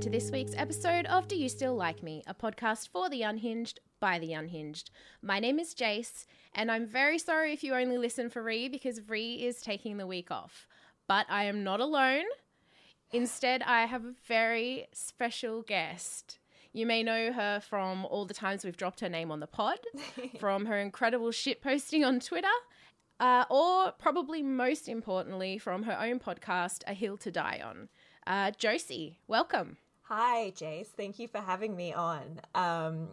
to this week's episode of Do You Still Like Me, a podcast for the unhinged by the unhinged. My name is Jase, and I'm very sorry if you only listen for Ree because Ree is taking the week off. But I am not alone. Instead, I have a very special guest. You may know her from all the times we've dropped her name on the pod, from her incredible shit posting on Twitter, uh, or probably most importantly, from her own podcast, A Hill to Die On. Uh, Josie, welcome. Hi, Jase. Thank you for having me on. Um,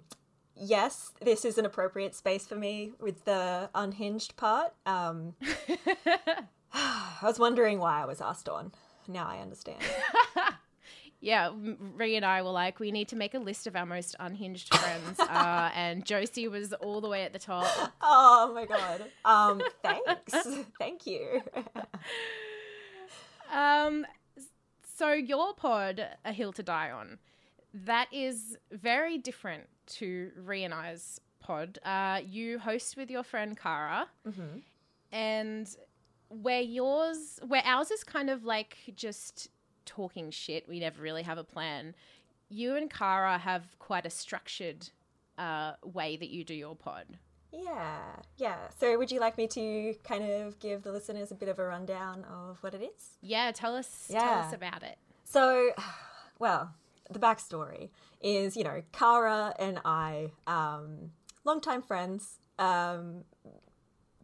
yes, this is an appropriate space for me with the unhinged part. Um, I was wondering why I was asked on. Now I understand. yeah, Ree and I were like, we need to make a list of our most unhinged friends, uh, and Josie was all the way at the top. Oh my god! Um, thanks, thank you. um, so your pod, A Hill to Die On, that is very different to Ree and I's pod. Uh, you host with your friend Caragh, mm-hmm. and where yours, where ours is kind of like just talking shit. We never really have a plan. You and Caragh have quite a structured uh, way that you do your pod. Yeah, yeah. So, would you like me to kind of give the listeners a bit of a rundown of what it is? Yeah, tell us. Yeah. Tell us about it. So, well, the backstory is, you know, Caragh and I, um, longtime friends. Um,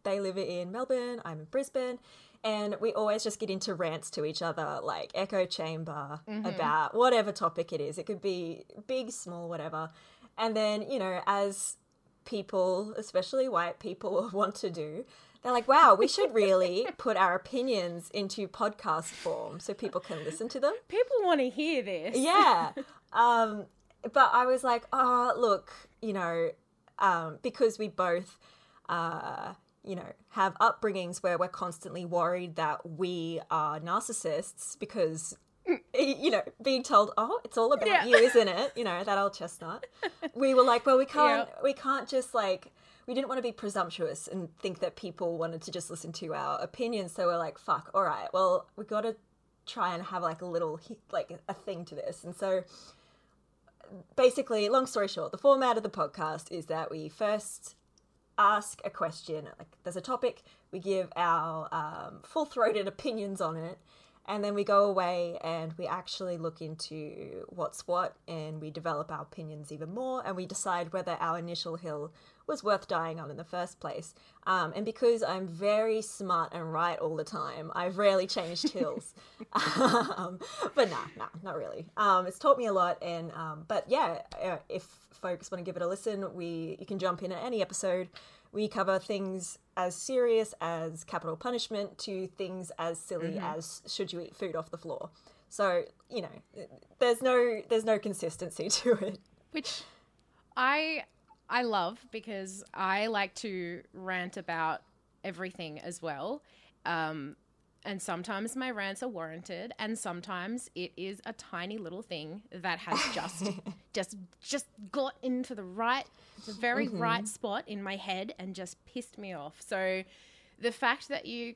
they live in Melbourne. I'm in Brisbane. And we always just get into rants to each other, like echo chamber mm-hmm. about whatever topic it is. It could be big, small, whatever. And then, you know, as people, especially white people, want to do. They're like, wow, we should really put our opinions into podcast form so people can listen to them. People want to hear this. Yeah. Um, but I was like, oh, look, you know, um, because we both, uh, you know, have upbringings where we're constantly worried that we are narcissists because you know, being told, "Oh, it's all about yeah. you, isn't it?" You know, that old chestnut. We were like, "Well, we can't. Yeah. We can't just like." We didn't want to be presumptuous and think that people wanted to just listen to our opinions. So we're like, "Fuck, all right. Well, we got to try and have like a little like a thing to this." And so, basically, long story short, the format of the podcast is that we first ask a question. Like, there's a topic. We give our um, full-throated opinions on it and then we go away and we actually look into what's what and we develop our opinions even more and we decide whether our initial hill was worth dying on in the first place. Um, and because I'm very smart and right all the time, I've rarely changed hills. um, but nah, nah, not really. Um, it's taught me a lot. And um, but yeah, uh, if folks want to give it a listen, we you can jump in at any episode. We cover things as serious as capital punishment to things as silly mm-hmm. as should you eat food off the floor. So you know, there's no there's no consistency to it. Which I I love because I like to rant about everything as well. Um, and sometimes my rants are warranted and sometimes it is a tiny little thing that has just just just got into the right the very mm-hmm. right spot in my head and just pissed me off so the fact that you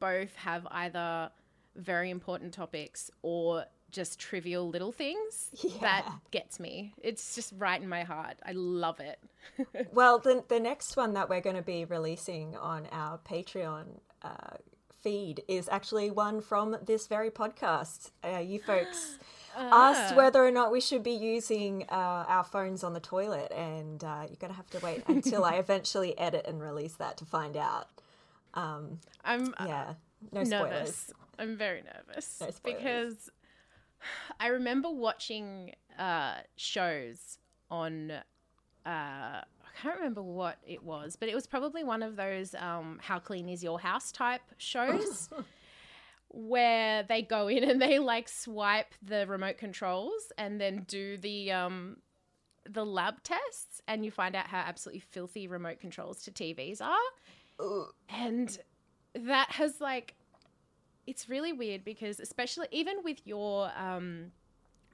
both have either very important topics or just trivial little things yeah. that gets me it's just right in my heart i love it well the, the next one that we're going to be releasing on our patreon uh, feed is actually one from this very podcast. Uh, you folks asked whether or not we should be using uh, our phones on the toilet, and uh, you're going to have to wait until I eventually edit and release that to find out. Um, I'm uh, yeah, no nervous. spoilers. I'm very nervous no because I remember watching uh, shows on uh, can't remember what it was, but it was probably one of those um, "How clean is your house?" type shows. where they go in and they like swipe the remote controls and then do the um the lab tests and you find out how absolutely filthy remote controls to TVs are. And that has like it's really weird because especially even with your um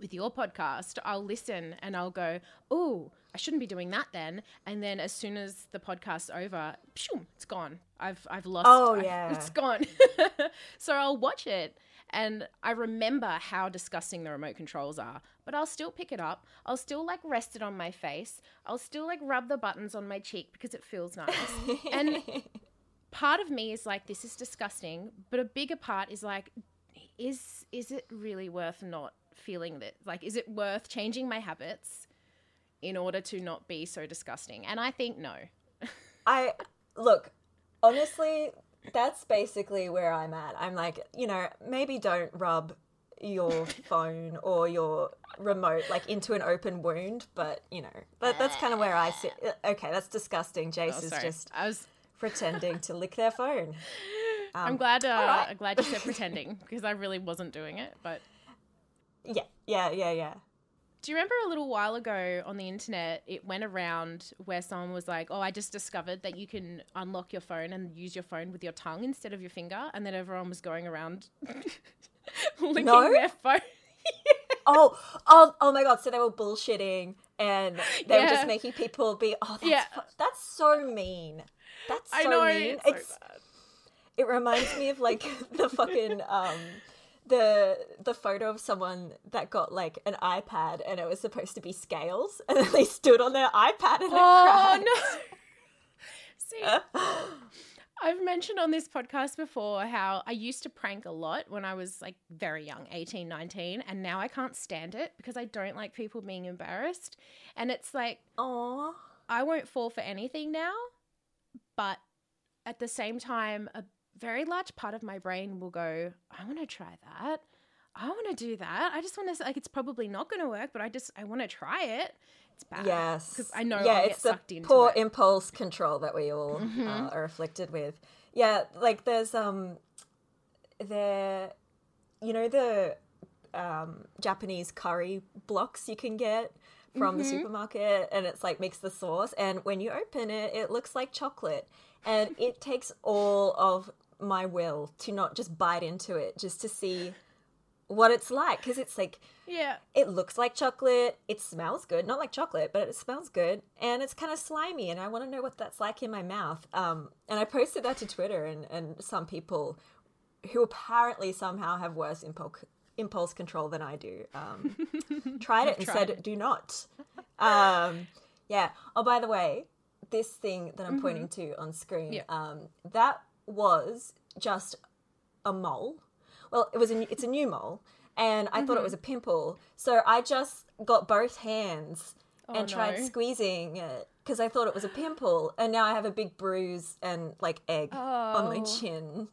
with your podcast, I'll listen and I'll go, oh, I shouldn't be doing that then. And then as soon as the podcast's over, it's gone. I've I've lost. Oh, I've- yeah. it's gone. so I'll watch it. And I remember how disgusting the remote controls are, but I'll still pick it up. I'll still like rest it on my face. I'll still like rub the buttons on my cheek because it feels nice. and part of me is like, this is disgusting, but a bigger part is like, is is it really worth not feeling that? Like, is it worth changing my habits in order to not be so disgusting? And I think no. I look, honestly, that's basically where I'm at. I'm like, you know, maybe don't rub your phone or your remote like into an open wound, but you know, that, that's kind of where I sit. Okay, that's disgusting. Jase Oh, is just I was. pretending to lick their phone. I'm glad. Uh, right. I'm glad you said pretending because I really wasn't doing it. But Yeah, yeah, yeah, yeah. do you remember a little while ago on the internet, it went around where someone was like, "Oh, I just discovered that you can unlock your phone and use your phone with your tongue instead of your finger," and then everyone was going around licking No? their phone. Oh, oh, oh my god! So they were bullshitting, and they were just making people be. Oh, that's Yeah. fu- that's so mean. That's so I know. mean. It's so It's-. It reminds me of like the fucking um the the photo of someone that got like an iPad and it was supposed to be scales and then they stood on their iPad and Oh it no. See, I've mentioned on this podcast before how I used to prank a lot when I was like very young, 18, 19, and now I can't stand it because I don't like people being embarrassed. And it's like Oh, I won't fall for anything now, but at the same time, a very large part of my brain will go, I want to try that. I want to do that. I just want to, like, it's probably not going to work, but I just, I want to try it. It's bad. yes. Because I know Yeah, I'll get it's the poor it. Mm-hmm. impulse control that we all uh, are afflicted with. Yeah, like there's um there you know the um Japanese curry blocks you can get from the Mm-hmm. supermarket and it's like mix the sauce and when you open it it looks like chocolate and it takes all of my will to not just bite into it just to see what it's like because it's like yeah. it looks like chocolate. It smells good, not like chocolate, but it smells good, and it's kind of slimy. And I want to know what that's like in my mouth. Um, and I posted that to Twitter, and and some people who apparently somehow have worse impulse impulse control than I do um, tried it and said, "Do not." Um, yeah. Oh, by the way, this thing that I'm pointing to on screen, Yeah. um, that was just a mole. Well, it was a, it's a new mole, and I thought it was a mm-hmm. pimple. So I just got both hands oh, and tried no. squeezing it because I thought it was a pimple, and now I have a big bruise and like egg on my Oh. chin.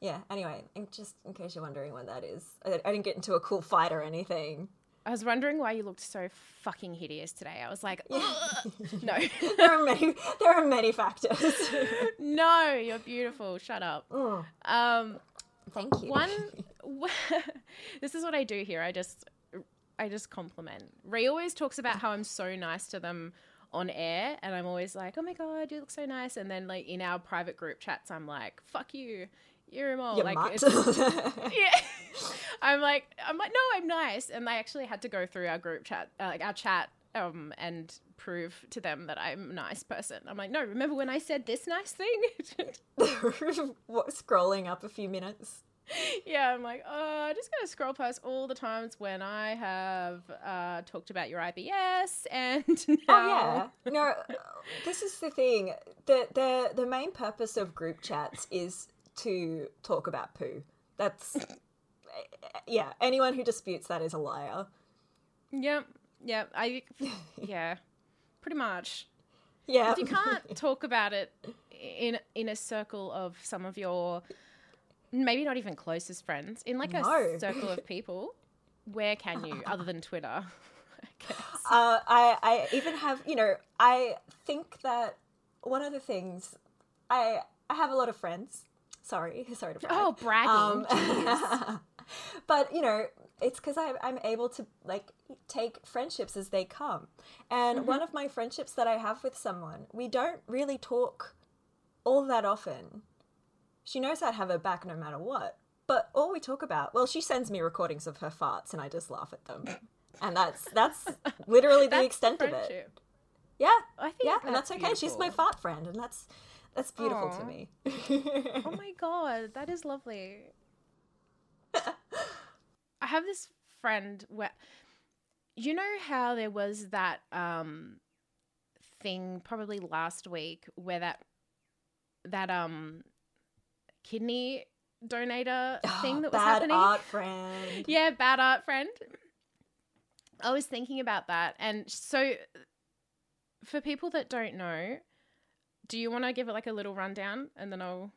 Yeah. Anyway, just in case you're wondering what that is, I, I didn't get into a cool fight or anything. I was wondering why you looked so fucking hideous today. I was like, no, There are many. There are many factors. no, you're beautiful. Shut up. Mm. Um, Thank you. one, this is what I do here. I just, I just compliment. Ray always talks about how I'm so nice to them on air, and I'm always like, oh my god, you look so nice. And then like in our private group chats, I'm like, fuck you. You're a mole. You like yeah. I'm like, I'm like, no, I'm nice. And I actually had to go through our group chat, uh, like our chat, um, and prove to them that I'm a nice person. I'm like, no, remember when I said this nice thing? what, scrolling up a few minutes. yeah, I'm like, oh, I'm just gonna scroll past all the times when I have uh, talked about your IBS and now. Oh yeah. No, uh, this is the thing. The the the main purpose of group chats is to talk about poo. That's yeah. Anyone who disputes that is a liar. Yep, yep. I, yeah, pretty much. Yeah. If you can't talk about it in in a circle of some of your maybe not even closest friends, in like a No. circle of people, where can you other than Twitter? I. Uh, I I even have you know I think that one of the things I I have a lot of friends. Sorry, sorry to brag. Oh, bragging. Um, but you know, it's because I'm able to like take friendships as they come. And one of my friendships that I have with someone, we don't really talk all that often. She knows I'd have her back no matter what. But all we talk about, well, she sends me recordings of her farts and I just laugh at them. and that's that's literally the That's extent of it. Yeah, I think yeah, and that's okay. She's my fart friend, and that's that's beautiful to me. Oh my god, that is lovely. I have this friend where you know how there was that um thing probably last week where that that um kidney donator thing that was Oh, Bad happening. art friend. Yeah, bad art friend. I was thinking about that. And so, for people that don't know, do you want to give it like a little rundown and then I'll.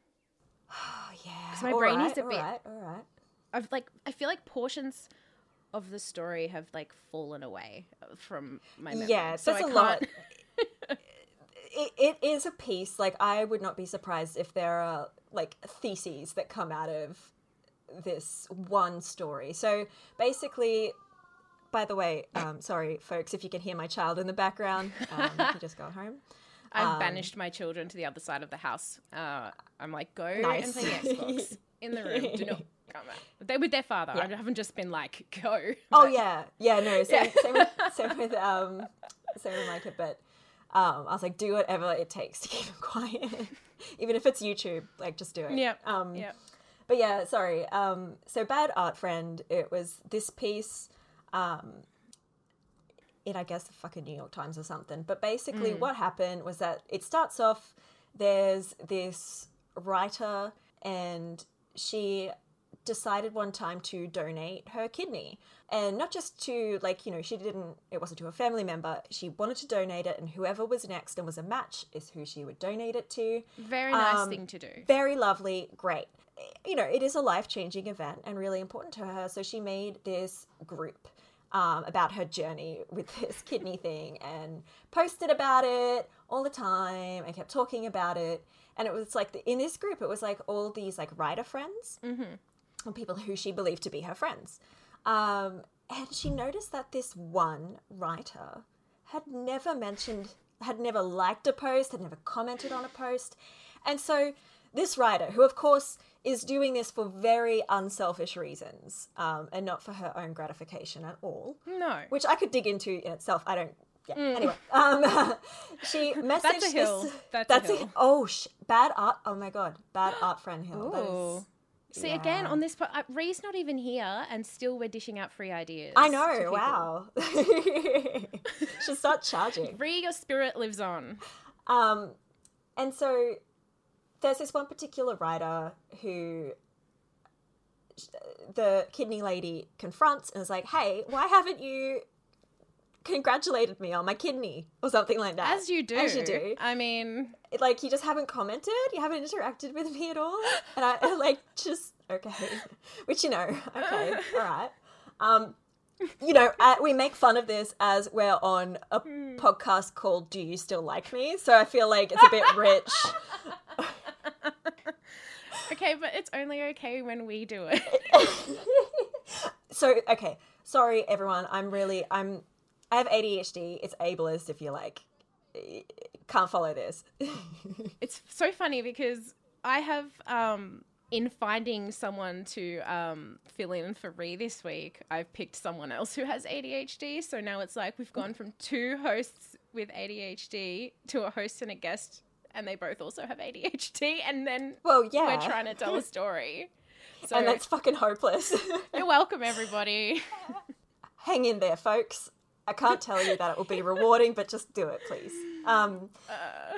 Oh yeah. 'Cause my All brain is right, a all bit- right, all right. I've like, I feel like portions of the story have like fallen away from my memory. Yeah, so there's I a lot. it, it is a piece. Like I would not be surprised if there are like theses that come out of this one story. So basically, by the way, um, sorry folks if you can hear my child in the background. Um, he just got home. I've Um, banished my children to the other side of the house. Uh, I'm like, go Nice. and play Xbox in the room. Do not come out. They're with their father. I haven't just been like, go. Oh But- yeah, yeah. No, same, Yeah. same, with, same with um, same with Micah. But um, I was like, do whatever it takes to keep him quiet, even if it's YouTube. Like, just do it. Yeah. Um, Yep. But yeah, sorry. Um, so bad art friend. It was this piece, um, in I guess the fucking New York Times or something. But basically, what happened was that it starts off. There's this writer, and she decided one time to donate her kidney and not just to like you know she didn't it wasn't to a family member she wanted to donate it and whoever was next and was a match is who she would donate it to Very nice Um, thing to do. very lovely, great. You know, it is a life changing event and really important to her. So she made this group um, about her journey with this kidney thing and posted about it all the time and kept talking about it. And it was like the, in this group, it was like all these like writer friends or people who she believed to be her friends. Um, and she noticed that this one writer had never mentioned, had never liked a post, had never commented on a post. And so this writer, who of course is doing this for very unselfish reasons um, and not for her own gratification at all, No. which I could dig into in itself. I don't. Yeah. Anyway, um, she messaged That's a hill. this. That's a hill. oh sh- bad art. Oh my god, bad art friend hill. That is- Ooh. See again on this. po- Uh, Ree's not even here, and still we're dishing out free ideas. I know. Wow. Should start charging. Ree, your spirit lives on. Um, and so there's this one particular writer who the kidney lady confronts and is like, "Hey, why haven't you congratulated me on my kidney or something like that?" As you do. As you do. I mean, like you just haven't commented, you haven't interacted with me at all, and I and, like just okay, which you know, okay, all right. Um, you know, uh, we make fun of this as we're on a Hmm. podcast called "Do You Still Like Me?" So I feel like it's a bit rich. Okay, but it's only okay when we do it. so okay, sorry everyone. I'm really I'm I have ADHD. It's ableist if you like. Can't follow this. it's so funny because I have um in finding someone to um fill in for Ree this week, I've picked someone else who has ADHD. So now it's like we've gone from two hosts with ADHD to a host and a guest and they both also have ADHD and then well, yeah, we're trying to tell a story. So and that's fucking hopeless. you're welcome everybody. hang in there, folks. I can't tell you that it will be rewarding, but just do it, please. Um,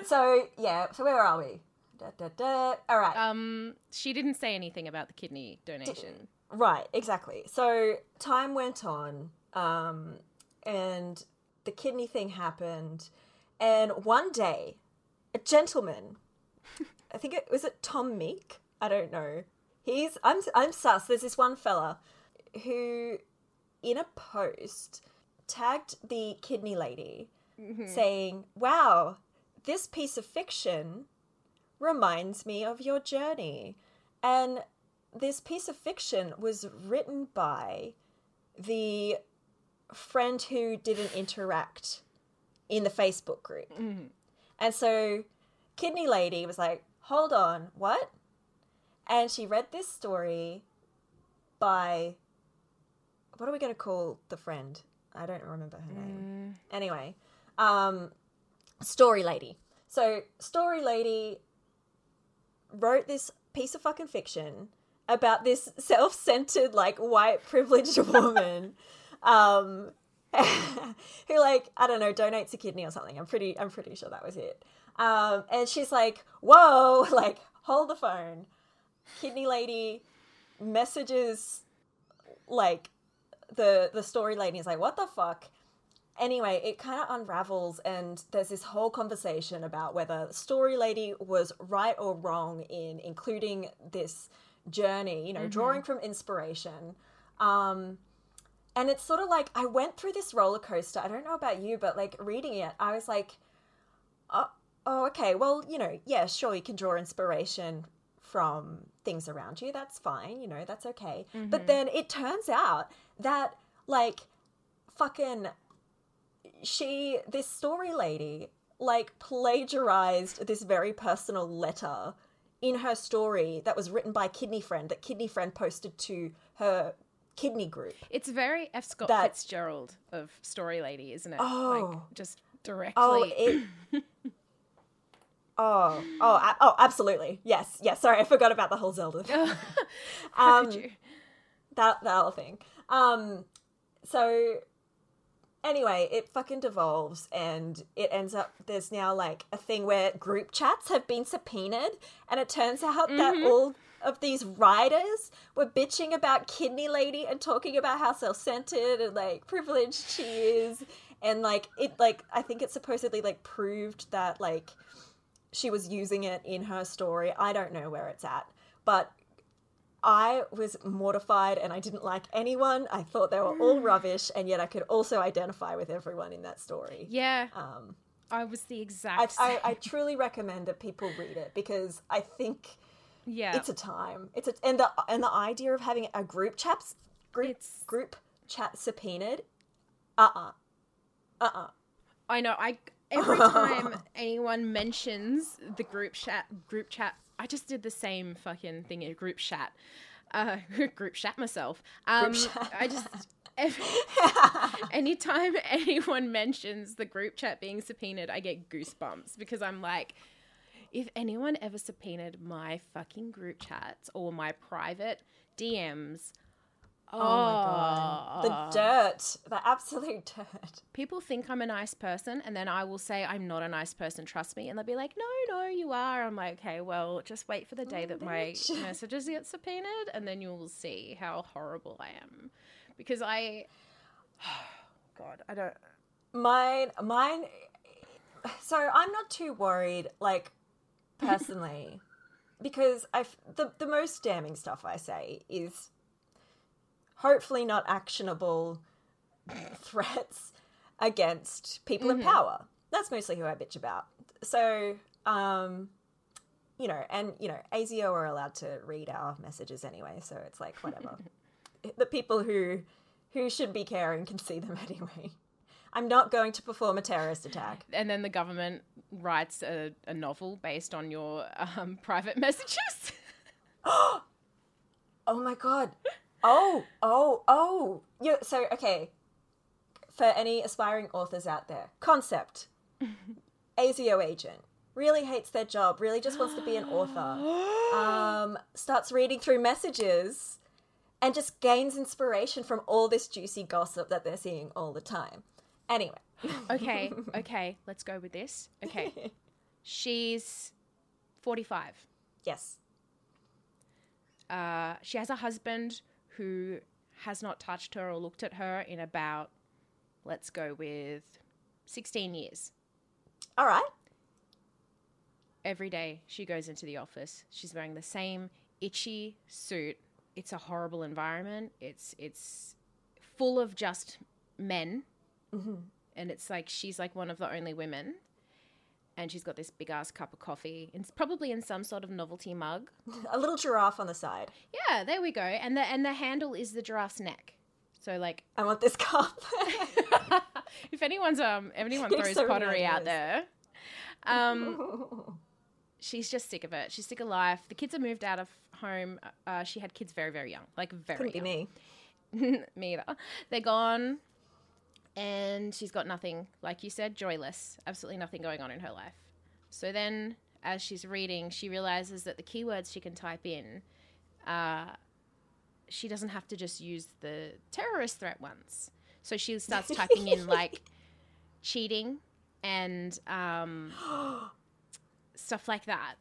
so yeah, so where are we? Da, da, da. All right, Um she didn't say anything about the kidney donation. right, exactly. So time went on, um, and the kidney thing happened, and one day, a gentleman, I think it was it Tom Meek. I don't know. He's I'm I'm sus. There's this one fella who, in a post, tagged the kidney lady, mm-hmm. saying, "Wow, this piece of fiction reminds me of your journey," and this piece of fiction was written by the friend who didn't interact in the Facebook group. Mm-hmm. And so Kidney Lady was like, hold on, what? And she read this story by, what are we going to call the friend? I don't remember her name. Anyway, um, Story Lady. So Story Lady wrote this piece of fucking fiction about this self-centered, like white privileged woman, um, who like I don't know donates a kidney or something. I'm pretty I'm pretty sure that was it. Um, and she's like, "Whoa!" Like, hold the phone. Kidney lady messages like the the story lady is like, "What the fuck?" Anyway, it kind of unravels, and there's this whole conversation about whether story lady was right or wrong in including this journey. You know, drawing from inspiration. Um, and it's sort of like I went through this roller coaster. I don't know about you, but like reading it, I was like, oh, oh, okay, well, you know, yeah, sure, you can draw inspiration from things around you. That's fine, you know, that's okay. But mm-hmm. then it turns out that, like, fucking, she, this story lady, like, plagiarized this very personal letter in her story that was written by Kidney Friend that Kidney Friend posted to her kidney group. It's very F. Scott That- Fitzgerald of Story Lady, isn't it? Oh. Like, just directly. Oh, it. oh, oh, oh, absolutely. Yes, yes. Sorry, I forgot about the whole Zelda. thing. How um, could you? that that whole thing. Um, so anyway, it fucking devolves, and it ends up. There's now like a thing where group chats have been subpoenaed, and it turns out that all of these writers were bitching about Kidney Lady and talking about how self-centered and like privileged she is, and like it like I think it supposedly like proved that like she was using it in her story. I don't know where it's at, but I was mortified and I didn't like anyone. I thought they were all rubbish, and yet I could also identify with everyone in that story. Yeah, Um, I was the I, exact. I, same. I truly recommend that people read it because I think yeah, it's a time. It's a and the and the idea of having a group chats group It's- group chat subpoenaed. Uh uh-uh. uh. Uh I know. I every time anyone mentions the group chat, group chat, I just did the same fucking thing in group chat. Uh, group chat myself. Um, chat. I just. Every, anytime anyone mentions the group chat being subpoenaed, I get goosebumps because I'm like, if anyone ever subpoenaed my fucking group chats or my private DMs, Oh my god. The dirt. The absolute dirt. people think I'm a nice person, and then I will say I'm not a nice person. Trust me, and they'll be like, "No, no, you are." I'm like, "Okay, well, just wait for the day that my messages get subpoenaed, and then you'll see how horrible I am." Because I, God, I don't. Mine, mine. So I'm not too worried, like personally, because I the the most damning stuff I say is hopefully not actionable threats against people in power. That's mostly who I bitch about. So, um, you know, and you know, ASIO are allowed to read our messages anyway, so it's like whatever. the people who who should be caring can see them anyway. I'm not going to perform a terrorist attack. And then the government writes a, a novel based on your um, private messages. Oh my god. Oh, oh, oh. Yeah, so okay. For any aspiring authors out there, concept. ASIO agent. Really hates their job, really just wants to be an author. Um, starts reading through messages and just gains inspiration from all this juicy gossip that they're seeing all the time. Anyway. okay, okay, let's go with this. Okay, she's 45. Yes. Uh, she has a husband who has not touched her or looked at her in about, let's go with 16 years. All right. Every day she goes into the office, she's wearing the same itchy suit. It's a horrible environment. It's it's full of just men, and it's like she's like one of the only women, and she's got this big ass cup of coffee. It's probably in some sort of novelty mug. A little giraffe on the side. Yeah, there we go. And the and the handle is the giraffe's neck. So like I want this cup. if anyone's um if anyone throws so pottery out there, um she's just sick of it. She's sick of life. The kids are moved out of home. Uh, she had kids very very young, like very Couldn't be me. me either. They're gone. And she's got nothing, like you said, joyless, absolutely nothing going on in her life. So then, as she's reading, she realizes that the keywords she can type in, uh, she doesn't have to just use the terrorist threat ones. So she starts typing in like cheating and um, stuff like that.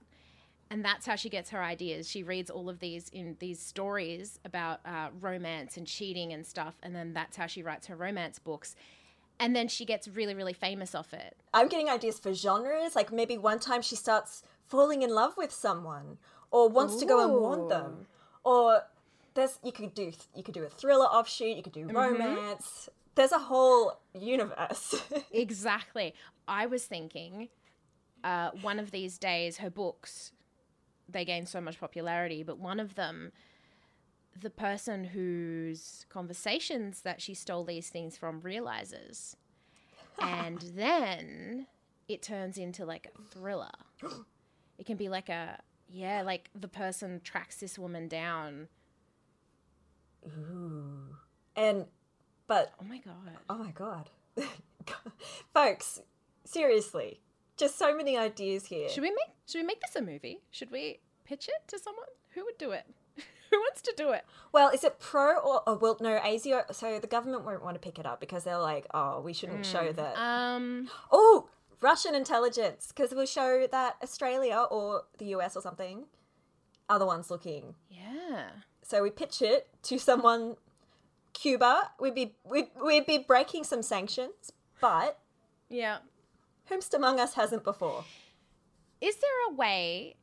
And that's how she gets her ideas. She reads all of these in these stories about uh, romance and cheating and stuff, and then that's how she writes her romance books. And then she gets really, really famous off it. I'm getting ideas for genres. Like maybe one time she starts falling in love with someone, or wants to go and warn them, or there's you could do you could do a thriller offshoot. You could do romance. There's a whole universe. Exactly. I was thinking uh, one of these days, her books, they gain so much popularity, but one of them, the person whose conversations that she stole these things from realizes. and then it turns into like a thriller. It can be like a, yeah, like the person tracks this woman down. Ooh. And but Oh my God. oh my god, folks, seriously, just so many ideas here. Should we make should we make this a movie? Should we pitch it to someone? Who would do it? Who wants to do it? Well, is it pro or oh, well? No, ASIO. So the government won't want to pick it up because they're like, oh, we shouldn't show that. Um Oh, Russian intelligence, because we'll show that Australia or the US or something are the ones looking. yeah. So we pitch it to someone, Cuba. We'd be we'd, we'd be breaking some sanctions, but Yeah. Among us hasn't before? Is there a way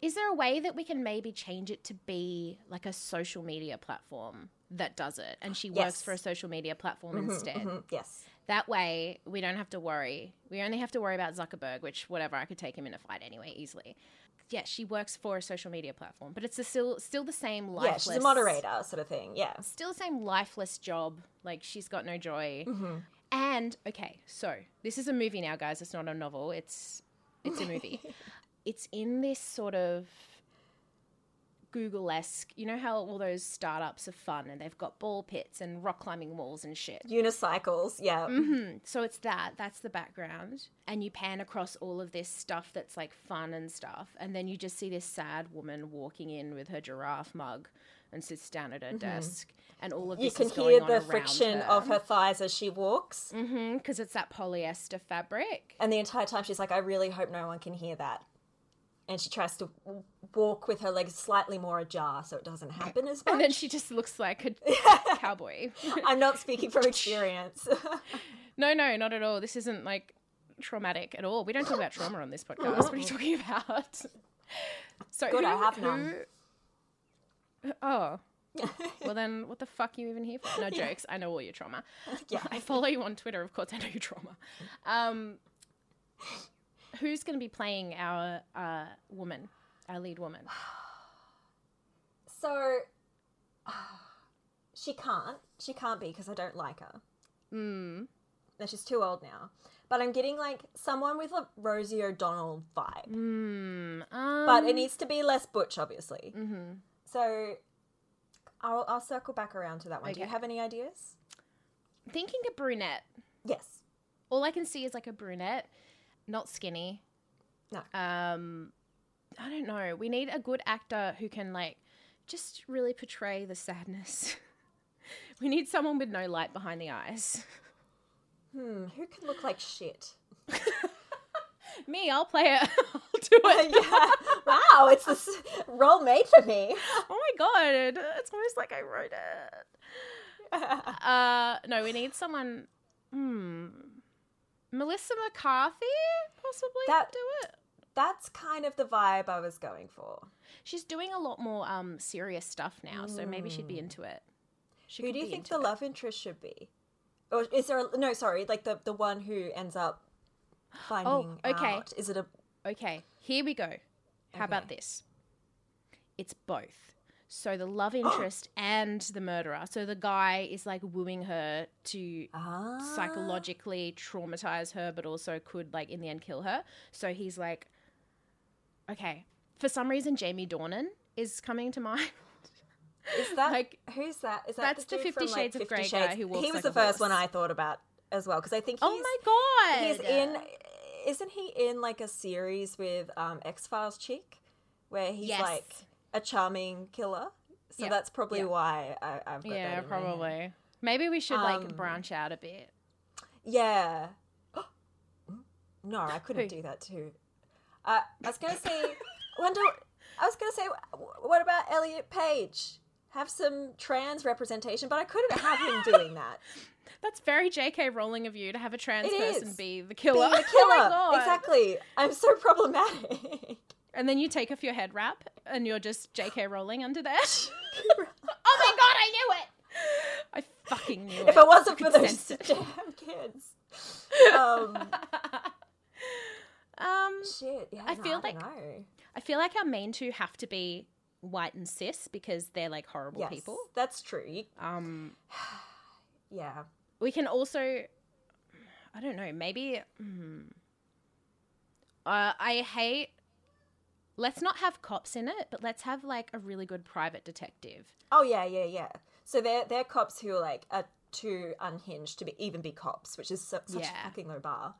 is there a way that we can maybe change it to be like a social media platform that does it and she works for a social media platform instead? Mhm, Yes. That way we don't have to worry. We only have to worry about Zuckerberg, which whatever, I could take him in a fight anyway easily. Yeah, she works for a social media platform, but it's still still the same lifeless. Yeah, she's a moderator sort of thing. Yeah. still the same lifeless job. Like she's got no joy. Mm-hmm. And okay, so this is a movie now, guys. It's not a novel. It's it's a movie. it's in this sort of Google esque. You know how all those startups are fun and they've got ball pits and rock climbing walls and shit. Unicycles. Yeah. Mm-hmm. So it's that. That's the background. And you pan across all of this stuff that's like fun and stuff. And then you just see this sad woman walking in with her giraffe mug and sits down at her desk. And all of Mm-hmm. You this can hear the friction her. of her thighs as she walks. because it's that polyester fabric. And the entire time she's like, I really hope no one can hear that. And she tries to walk with her legs slightly more ajar so it doesn't happen as much. And then she just looks like a cowboy. I'm not speaking from experience. no, no, not at all. This isn't like traumatic at all. We don't talk about trauma on this podcast. What are you talking about? So Good, who, I have who- none. Oh. Well then, what the fuck are you even here for? No jokes. I know all your trauma. Yeah. I follow you on Twitter. Of course, I know your trauma. Um, who's going to be playing our uh, woman, our lead woman? so she can't. She can't be because I don't like her. Mm. No, she's too old now. But I'm getting like someone with a Rosie O'Donnell vibe. Mm. Um, But it needs to be less butch, obviously. mhm. So I'll, I'll circle back around to that one. Do you have any ideas? thinking a brunette. Yes. All I can see is like a brunette, not skinny. No. Um, I don't know. We need a good actor who can like just really portray the sadness. we need someone with no light behind the eyes. Hmm, who can look like shit? Me, I'll play it. I'll do it. yeah. Wow, it's this role made for me. Oh my god, it's almost like I wrote it. Uh, no, we need someone. Hmm. Melissa McCarthy, possibly That- do it. That's kind of the vibe I was going for. She's doing a lot more um serious stuff now, so maybe she'd be into it. She Who do you think the it. love interest should be? Or is there a, no? Sorry, like the the one who ends up finding Oh, okay. out. Is it a Okay, here we go. How about this? It's both. So the love interest and the murderer. So the guy is like wooing her to ah? psychologically traumatize her, but also could like in the end kill her. So he's like, okay. For some reason, Jamie Dornan is coming to mind. Is that Like, who's that? Is that that's the dude Fifty from, Shades of Fifty Grey guy who walks He was like the first one. I thought about as well because I think he's, oh my god, he's in. Isn't he in like a series with um, X Files chick, where he's Yes. like a charming killer? So Yeah, that's probably yeah. why I, I've got that Yeah, in my head. probably. Maybe we should like Um, branch out a bit. Yeah. no, I couldn't do that too. Uh, I was gonna say, wonder. I was gonna say, what about Elliot Page? Have some trans representation, but I couldn't have him doing that. That's very J.K. Rowling of you to have a trans It person is. be the killer. Being the Oh killer, God. exactly. I'm so problematic. And then you take off your head wrap and you're just J.K. Rowling under there. oh my god, I knew it! I fucking knew it. if it wasn't for those damn kids. Um, um, shit. Yeah, I no, feel I don't like- know. I feel like our main two have to be white and cis because they're like horrible Yes, people. that's true. Um, Yeah. we can also, I don't know, maybe. hmm. Uh, I hate. Let's not have cops in it, but let's have like a really good private detective. Oh yeah, yeah, yeah. So they're they're cops who are like are too unhinged to be even be cops, which is su- such Yeah. a fucking low bar.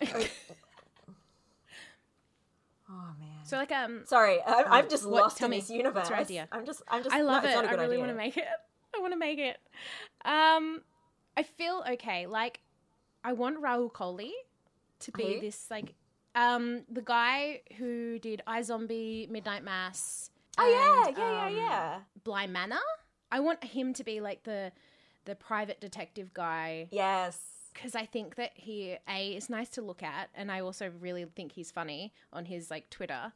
oh oh, man. So like um, Sorry, I, I'm just what- lost in me. this universe. What's your idea? I'm just, I'm just. I love it's it. I really want to make it. I want to make it. Um, I feel okay. Like, I want Rahul Kohli to be Who? this like, um, the guy who did iZombie, Midnight Mass. Oh yeah, and, yeah, yeah, um, yeah. Bly Manor. I want him to be like the the private detective guy Yes. because I think that he a is nice to look at, and I also really think he's funny on his like Twitter,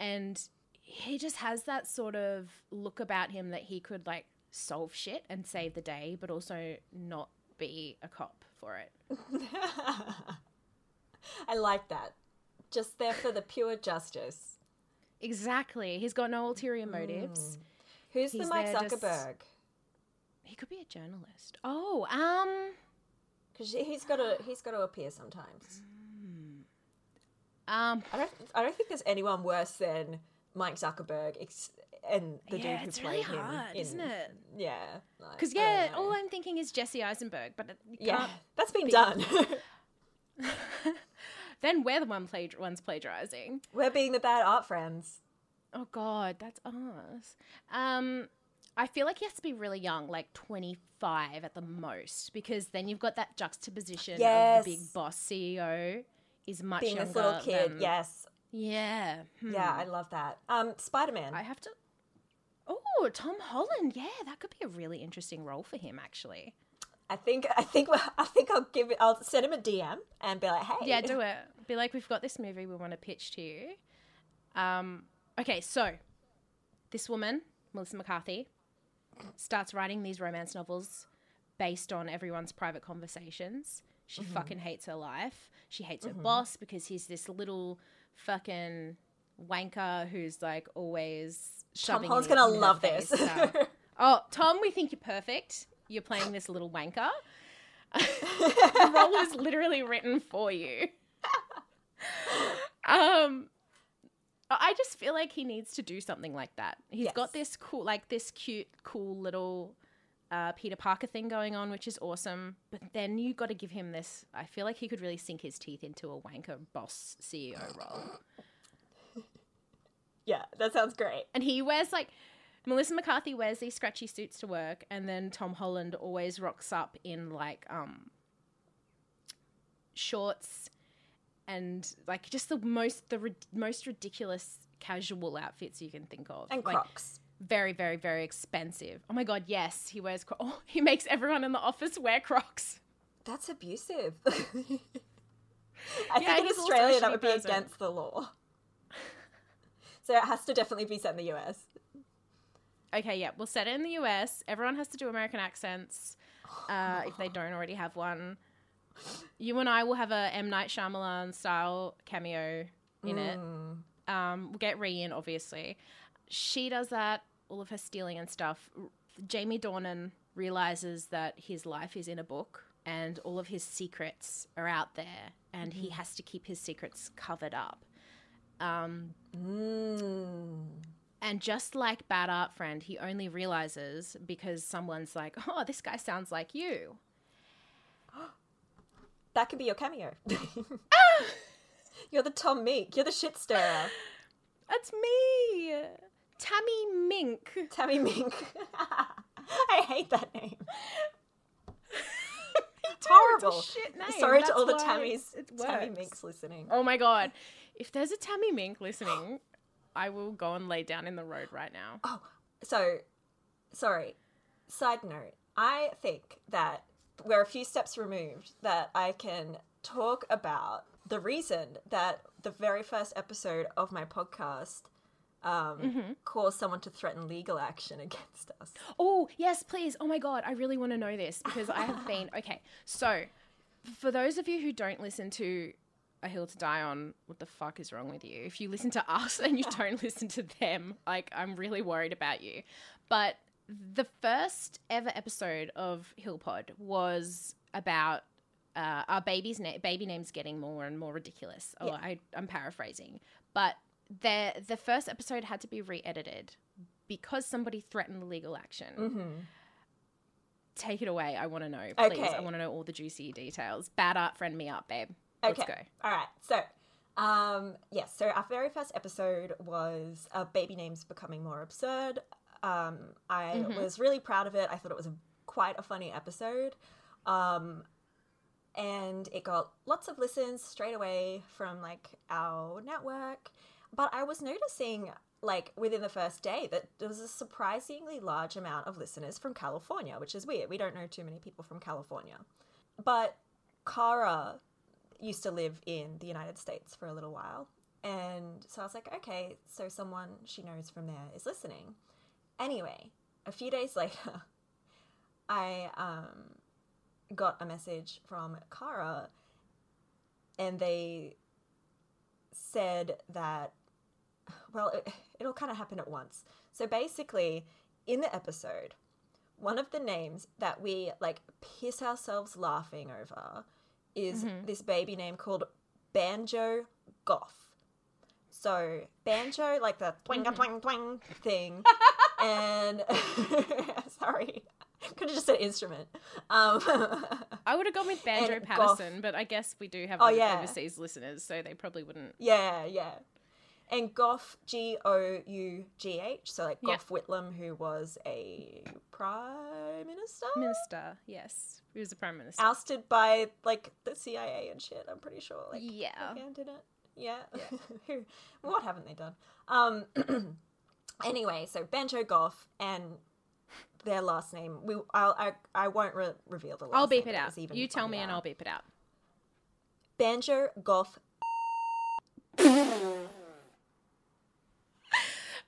and he just has that sort of look about him that he could like solve shit and save the day, but also not be a cop for it. I like that. Just there for the pure justice. Exactly. He's got no ulterior motives. Who's the Mike there just- Zuckerberg? He could be a journalist. Oh, um, Because he's got to he's got to appear sometimes. um, I don't I don't think there's anyone worse than Mike Zuckerberg ex- and the yeah, dude who it's played really him. hard, in- isn't it? Yeah. Because don't yeah, all I'm thinking is Jesse Eisenberg, but it- yeah, that's been done. then we're the one pla- ones plagiarizing. We're being the bad art friends. Oh God, that's us. Um, I feel like he has to be really young, like twenty five at the most, because then you've got that juxtaposition of the big boss CEO is much Being younger this little kid. than- Yes. yeah, hmm. Yeah, I love that. Um, Spider Man. I have to. Oh, Tom Holland. Yeah, that could be a really interesting role for him, actually. I think I think I think I'll give it. I'll send him a DM and be like, "Hey, Yeah, do it. Be like, we've got this movie we want to pitch to you. Um, okay, so this woman, Melissa McCarthy, starts writing these romance novels based on everyone's private conversations. She fucking hates her life. She hates her boss because he's this little fucking wanker who's like always Tom Holland's gonna love face. this." So- oh, Tom, we think you're perfect. You're playing this little wanker. the role was literally written for you. um, I just feel like he needs to do something like that. He's Yes. got this cool, like this cute, cool little uh, Peter Parker thing going on, which is awesome. But then you got to give him this. I feel like he could really sink his teeth into a wanker boss CEO role. yeah, that sounds great. And he wears like Melissa McCarthy wears these scratchy suits to work, and then Tom Holland always rocks up in like um shorts and like just the most the ri- most ridiculous casual outfits you can think of, And like Crocs. very very very expensive. Oh my god, yes, he wears. Cro- oh, he makes everyone in the office wear Crocs. That's abusive. Yeah, I think in he's also a Australia that would be person. against the law. So it has to definitely be set in the US. Okay, yeah, we'll set it in the US. Everyone has to do American accents uh, if they don't already have one. You and I will have a M Night Shyamalan style cameo in it. Um, we'll get Ree in, obviously. She does that, all of her stealing and stuff. Jamie Dornan realizes that his life is in a book and all of his secrets are out there, and he has to keep his secrets covered up. Um, Mm. And just like Bad Art Friend, he only realizes because someone's like, oh, this guy sounds like you. That could be your cameo. You're the Tom Meek. You're the shit stirrer. That's me, Tammy Mink. Tammy Mink. I hate that name. Horrible. It's a shit name. Sorry to all the Tammys, Tammy. Minks listening. Oh my god. If there's a Tammy Mink listening, I will go and lay down in the road right now. Oh, so sorry. Side note: I think that we're a few steps removed that I can talk about the reason that the very first episode of my podcast um, caused someone to threaten legal action against us. Oh, yes, please. Oh my God. I really want to know this because I have been. Okay. So, for those of you who don't listen to A Hill to Die On, what the fuck is wrong with you? If you listen to us and you don't listen to them, like, I'm really worried about you. But the first ever episode of Hillpod was about. Uh, our baby's na- baby names getting more and more ridiculous. Oh, I, I'm paraphrasing, but the the first episode had to be re-edited because somebody threatened legal action. Take it away. I want to know, please. Mm-hmm. Okay. I want to know all the juicy details. Bad art, friend me up, babe. Let's Okay. go. All right. So, um, yes. So our very first episode was uh, baby names becoming more absurd. Um, I Mm-hmm. was really proud of it. I thought it was a, quite a funny episode. Um, and it got lots of listens straight away from like our network. But I was noticing like within the first day that there was a surprisingly large amount of listeners from California, which is weird. We don't know too many people from California. But Caragh used to live in the United States for a little while. And so I was like, okay, so someone she knows from there is listening. Anyway, a few days later, I um, got a message from Caragh, and they said that, well, it, it'll kind of happen at once. So basically, in the episode, one of the names that we like piss ourselves laughing over is this baby name called Banjo Gough. So banjo, like the twinga twang twang thing, and sorry, could have just said instrument. Um, I would have gone with Banjo Paterson, but I guess we do have Oh, yeah. overseas listeners, so they probably wouldn't. yeah, yeah, and Gough G O U G H. So like Yeah. Gough Whitlam, who was a prime minister, Minister, yes. He was a Prime Minister. ousted by like the CIA and shit. I'm pretty sure. Like Yeah. Did it. Yeah. Who? what haven't they done? Um. anyway, so Banjo Gough and their last name. We. I'll, I. I won't re- reveal the last. Name. I'll beep it out. even You tell me and. I'll beep it out. Banjo Gough.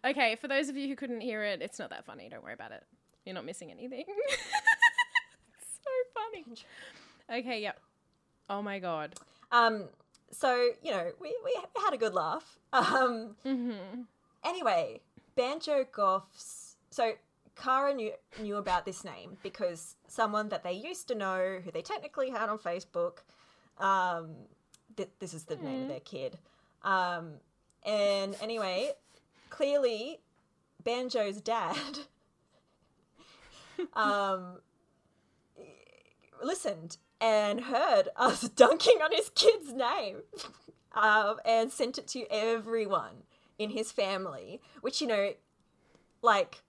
Okay, for those of you who couldn't hear it, it's not that funny. Don't worry about it. You're not missing anything. it's so funny. Okay, yep. Oh my god. Um. So you know, we we had a good laugh. Um. Mm-hmm. Anyway, Banjo Gough's. So Caragh knew knew about this name because someone that they used to know, who they technically had on Facebook, um, th- this is the name of their kid. Um, and anyway, clearly, Banjo's dad. um, listened and heard us dunking on his kid's name um, and sent it to everyone in his family, which, you know, like,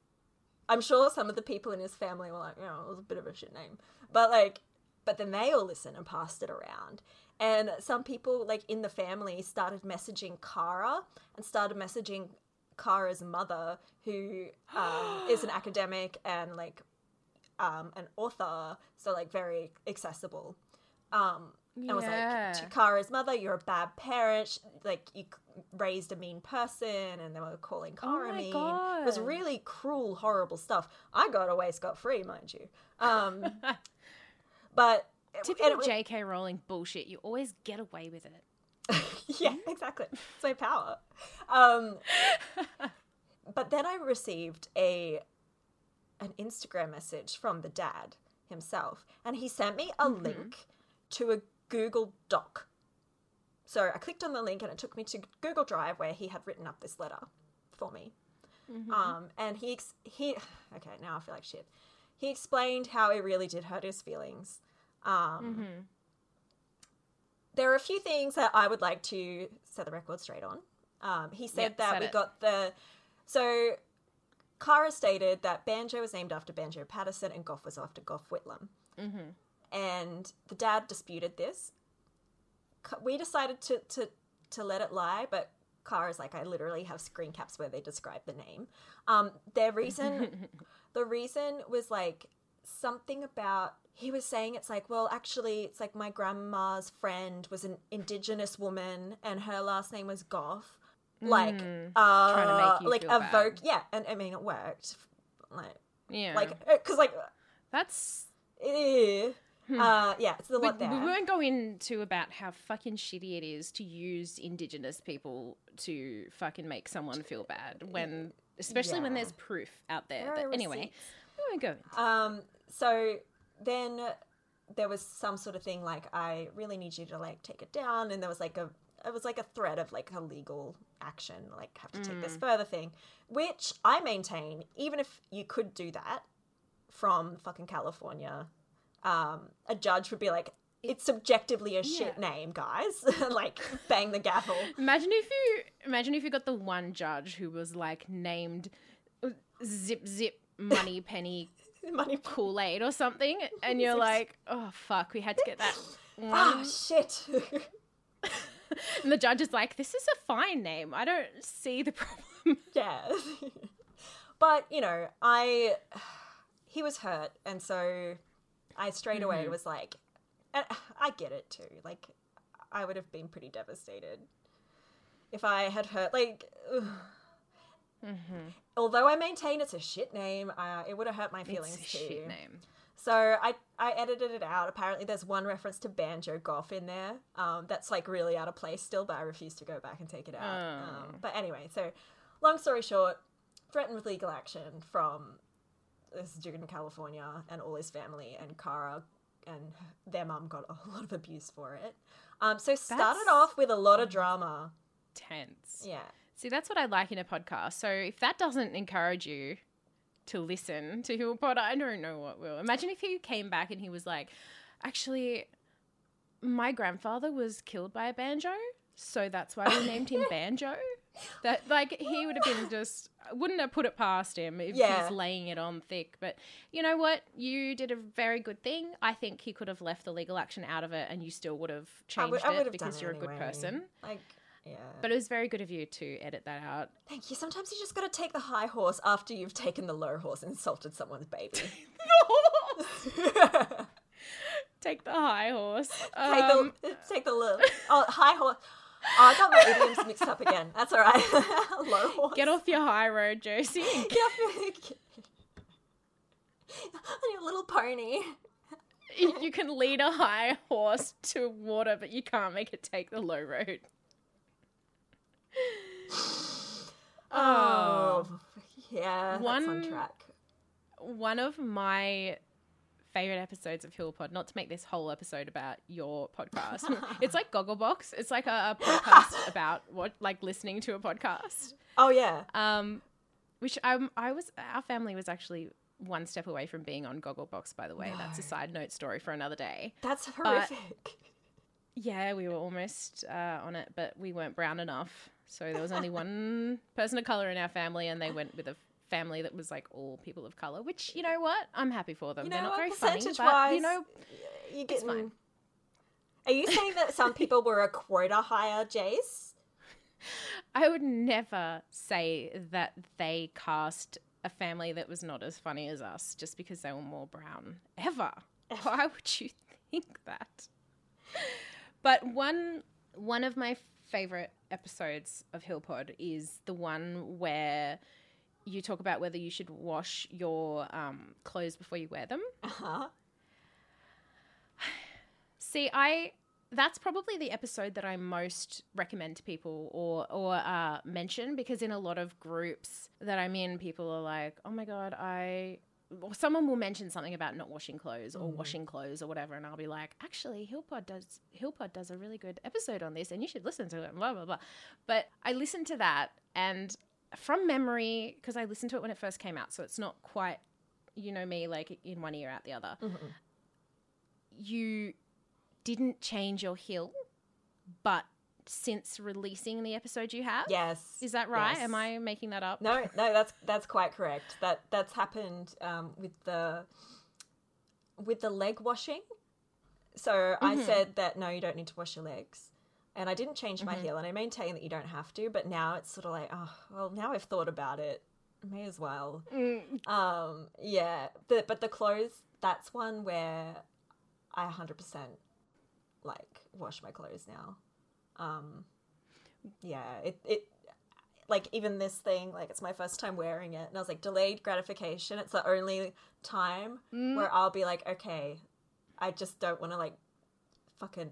I'm sure some of the people in his family were like, you know, it was a bit of a shit name. But, like, but then they all listened and passed it around. And some people, like, in the family started messaging Caragh and started messaging Caragh's mother, who um, is an academic and, like, um, an author, so, like, very accessible. Um, and was like, Yeah. to Caragh's mother, you're a bad parent. Like, you raised a mean person, and they were calling Caragh Oh mean. It was really cruel, horrible stuff. I got away scot free, mind you. Um, but Typical and it- J.K. Rowling bullshit. You always get away with it. yeah, exactly. It's my power. Um, but then I received a an Instagram message from the dad himself, and he sent me a link to a Google Doc. So I clicked on the link, and it took me to Google Drive, where he had written up this letter for me. Um, and he ex- he okay now I feel like shit. He explained how it really did hurt his feelings. Um, There are a few things that I would like to set the record straight on. Um, he said Yep, that we it. got the so Caragh stated that Banjo was named after Banjo Paterson and Gough was after Gough Whitlam. Mm-hmm. And the dad disputed this. We decided to, to, to let it lie, but Caragh's like, I literally have screen caps where they describe the name. Um, their reason, the reason was like something about, he was saying it's like, well, actually, it's like my grandma's friend was an indigenous woman and her last name was Gough. Like, uh, Trying to make you like feel bad. evoke, yeah, and I mean, it worked. Like, Yeah. like, because like, that's eh, uh, yeah, it's the Hmm. we, lot there. we won't go into about how fucking shitty it is to use indigenous people to fucking make someone feel bad when especially when there's proof out there. There but anyway, receipts. we won't go into Um, so then there was some sort of thing like I really need you to like take it down, and there was like a it was like a threat of like a legal action, like have to take Mm. this further thing, which I maintain even if you could do that from fucking California, um, a judge would be like. It's subjectively a shit name, guys. like bang the gavel. Imagine if you imagine if you got the one judge who was like named Zip Zip Money Penny Money. Kool Aid or something, and you're like, oh fuck, we had to get that. Ah, shit. and the judge is like, this is a fine name. I don't see the problem. yeah. but, you know, I he was hurt and so I straight away Mm-hmm. was like I get it too. Like I would have been pretty devastated if I had hurt like ugh. Although I maintain it's a shit name, uh, it would have hurt my feelings it's a too. shit name. So I I edited it out. Apparently, there's one reference to banjo golf in there. Um, that's like really out of place still, but I refuse to go back and take it out. Oh. Um, but anyway, so long story short, threatened with legal action from this dude in California and all his family, and Caragh and their mum got a lot of abuse for it. Um, so started That's- off with a lot of drama. Tense. Yeah. See, that's what I like in a podcast. So if that doesn't encourage you to listen to Hillpod, I don't know what will. Imagine if he came back and he was like, actually, my grandfather was killed by a banjo, so that's why we named him Banjo. That like he would have been just wouldn't have put it past him if Yeah. he's laying it on thick. But you know what? You did a very good thing. I think he could have left the legal action out of it, and you still would have changed would, it because you're a good person. Like, yeah. But it was very good of you to edit that out. Thank you. Sometimes you just got to take the high horse after you've taken the low horse and insulted someone's baby. Take the high horse. take Um, the take the little oh high horse. Oh, I got my idioms mixed up again. That's all right. low horse. get off your high road, Josie. Get off your- On your little pony. you can lead a high horse to water, but you can't make it take the low road. Oh, yeah. That's on One- track. One of my favorite episodes of Hillpod, not to make this whole episode about your podcast. it's like Gogglebox. It's like a, a podcast about what, like listening to a podcast. Oh yeah. Um, which I, I was, our family was actually one step away from being on Gogglebox, by the way. That's a side note story for another day. That's horrific. Yeah, we were almost uh, on it, but we weren't brown enough. So there was only one person of color in our family, and they went with a family that was like all people of color. Which you know what, I'm happy for them. you They're not what? very funny, but wise, you know, you get fine. Are you saying that some people were a quota higher, Jase? I would never say that they cast a family that was not as funny as us just because they were more brown. Ever. Why would you think that? But one one of my favorite episodes of Hillpod is the one where you talk about whether you should wash your um, clothes before you wear them. Uh-huh. See, I that's probably the episode that I most recommend to people or or uh, mention because in a lot of groups that I'm in, people are like, "Oh my god, I." Or someone will mention something about not washing clothes or washing clothes or whatever, and I'll be like, "Actually, Hillpod does Hillpod does a really good episode on this, and you should listen to it." Blah blah blah. But I listened to that, and from memory, because I listened to it when it first came out, so it's not quite, you know me, like in one ear out the other. Mm-hmm. You didn't change your heel, but since releasing the episode you have, Yes. is that right? Yes. Am I making that up? No, no, that's that's quite correct. That that's happened um, with the with the leg washing. So I said that no, you don't need to wash your legs, and I didn't change my heel, and I maintain that you don't have to. But now it's sort of like, oh, well, now I've thought about it, may as well. Um, yeah, but but the clothes, that's one where I hundred percent like wash my clothes now. Um, yeah, it it like even this thing, like it's my first time wearing it, and I was like delayed gratification. It's the only time where I'll be like, okay, I just don't want to like fucking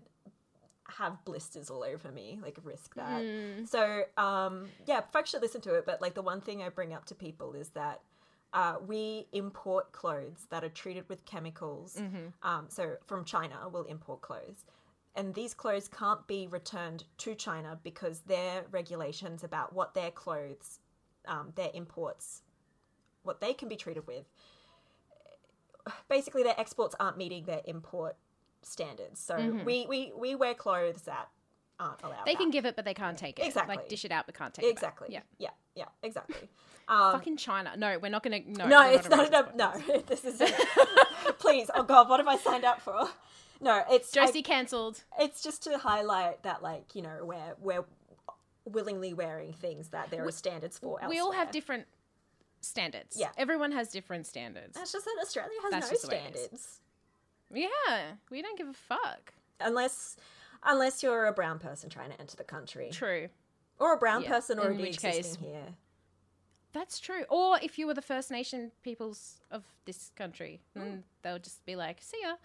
have blisters all over me, like risk that. So um, yeah, folks should listen to it. But like the one thing I bring up to people is that. Uh, we import clothes that are treated with chemicals. Um, so from China, we'll import clothes and these clothes can't be returned to China because their regulations about what their clothes, um, their imports, what they can be treated with, basically their exports aren't meeting their import standards. So we, we, we wear clothes that aren't allowed. They can give it, but they can't take it. Exactly. Like dish it out, but can't take it. exactly. Yeah. yeah, yeah, exactly. Um, Fucking China. No, we're not going to. No, no, it's not. No, no, this is. please, oh god, what have I signed up for? No, it's I- Josie cancelled. it's just to highlight that like you know we're we're willingly wearing things that there are standards for elsewhere. We all have different standards. Yeah. Everyone has different standards. That's just that Australia has That's no just the way it is. standards Yeah, we don't give a fuck. unless unless you're a brown person trying to enter the country True. or a brown Yeah, person already existing case- here. That's true. Or if you were the First Nation peoples of this country, then hmm. they'll just be like, "See ya."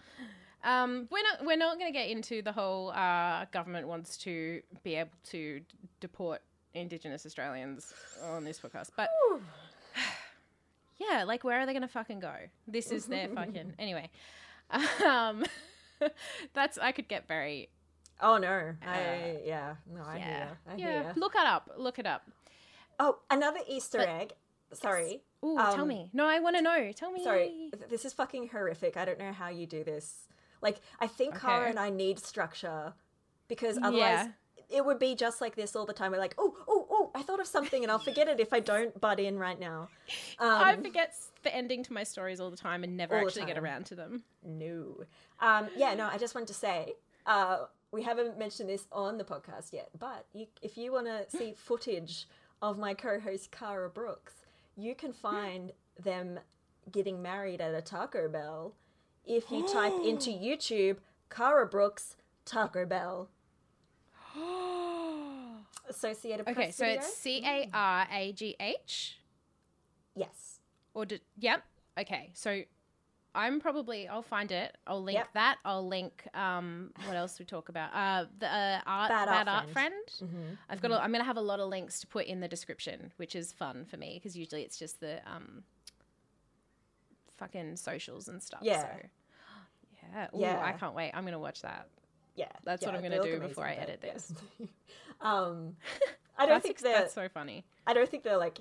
Um, we're not. We're not going to get into the whole uh, government wants to be able to d- deport Indigenous Australians on this podcast, but yeah, like where are they going to fucking go? This is their fucking anyway. Um, that's I could get very Oh no, I yeah no I yeah hear I yeah. hear. Look it up. Look it up. Oh, another Easter But- egg. Sorry, Ooh, tell Um, me. No, I want to know. Tell me. Sorry, this is fucking horrific. I don't know how you do this. Like, I think Caragh and I need structure because otherwise Yeah. it would be just like this all the time. We're like, oh, oh, oh, I thought of something and I'll forget it if I don't butt in right now. Um, I forget the ending to my stories all the time and never actually get around to them. no. Um, yeah, no, I just wanted to say, uh, we haven't mentioned this on the podcast yet, but you, if you want to see footage of my co-host Caragh Brooks, you can find them getting married at a Taco Bell if you type into YouTube Caragh Brooks Taco Bell. Associated Press Okay, so video? it's C A R A G H yes. or did, yep. Okay, so I'm probably I'll find it. I'll link Yep. that. I'll link um what else we talk about? Uh the uh, art Bad bad, Art art Friend. friend. Mm-hmm. I've got a, I'm going to have a lot of links to put in the description, which is fun for me because usually it's just the um fucking socials and stuff. Yeah. So. Yeah. Ooh, Yeah. I can't wait. I'm going to watch that. Yeah. That's what I'm gonna do amazing, before I edit this. um, I don't think they're. that's so funny. I don't think they're like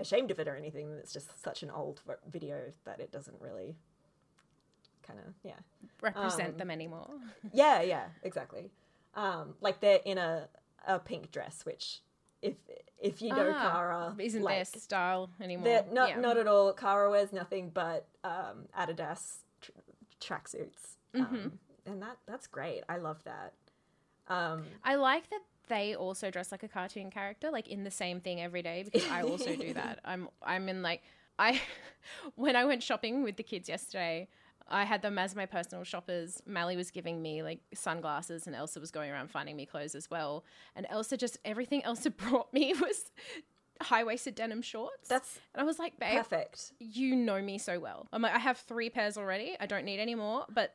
ashamed of it or anything. It's just such an old v- video that it doesn't really kind of yeah. Represent Um, them anymore. Yeah, yeah, exactly. Um, like they're in a a pink dress, which if if you know Ah, Caragh, Isn't like, their style anymore. not Yeah. not at all. Caragh wears nothing but um, Adidas tr- tracksuits, Mm-hmm. um, and that that's great. I love that. Um, I like that they also dress like a cartoon character, like in the same thing every day, because I also do that. I'm I'm in like I when I went shopping with the kids yesterday, I had them as my personal shoppers. Mally was giving me like sunglasses, and Elsa was going around finding me clothes as well. And Elsa just everything Elsa brought me was high waisted denim shorts. that's and I was like, babe, perfect. you know me so well. I'm like, I have three pairs already. I don't need any more. But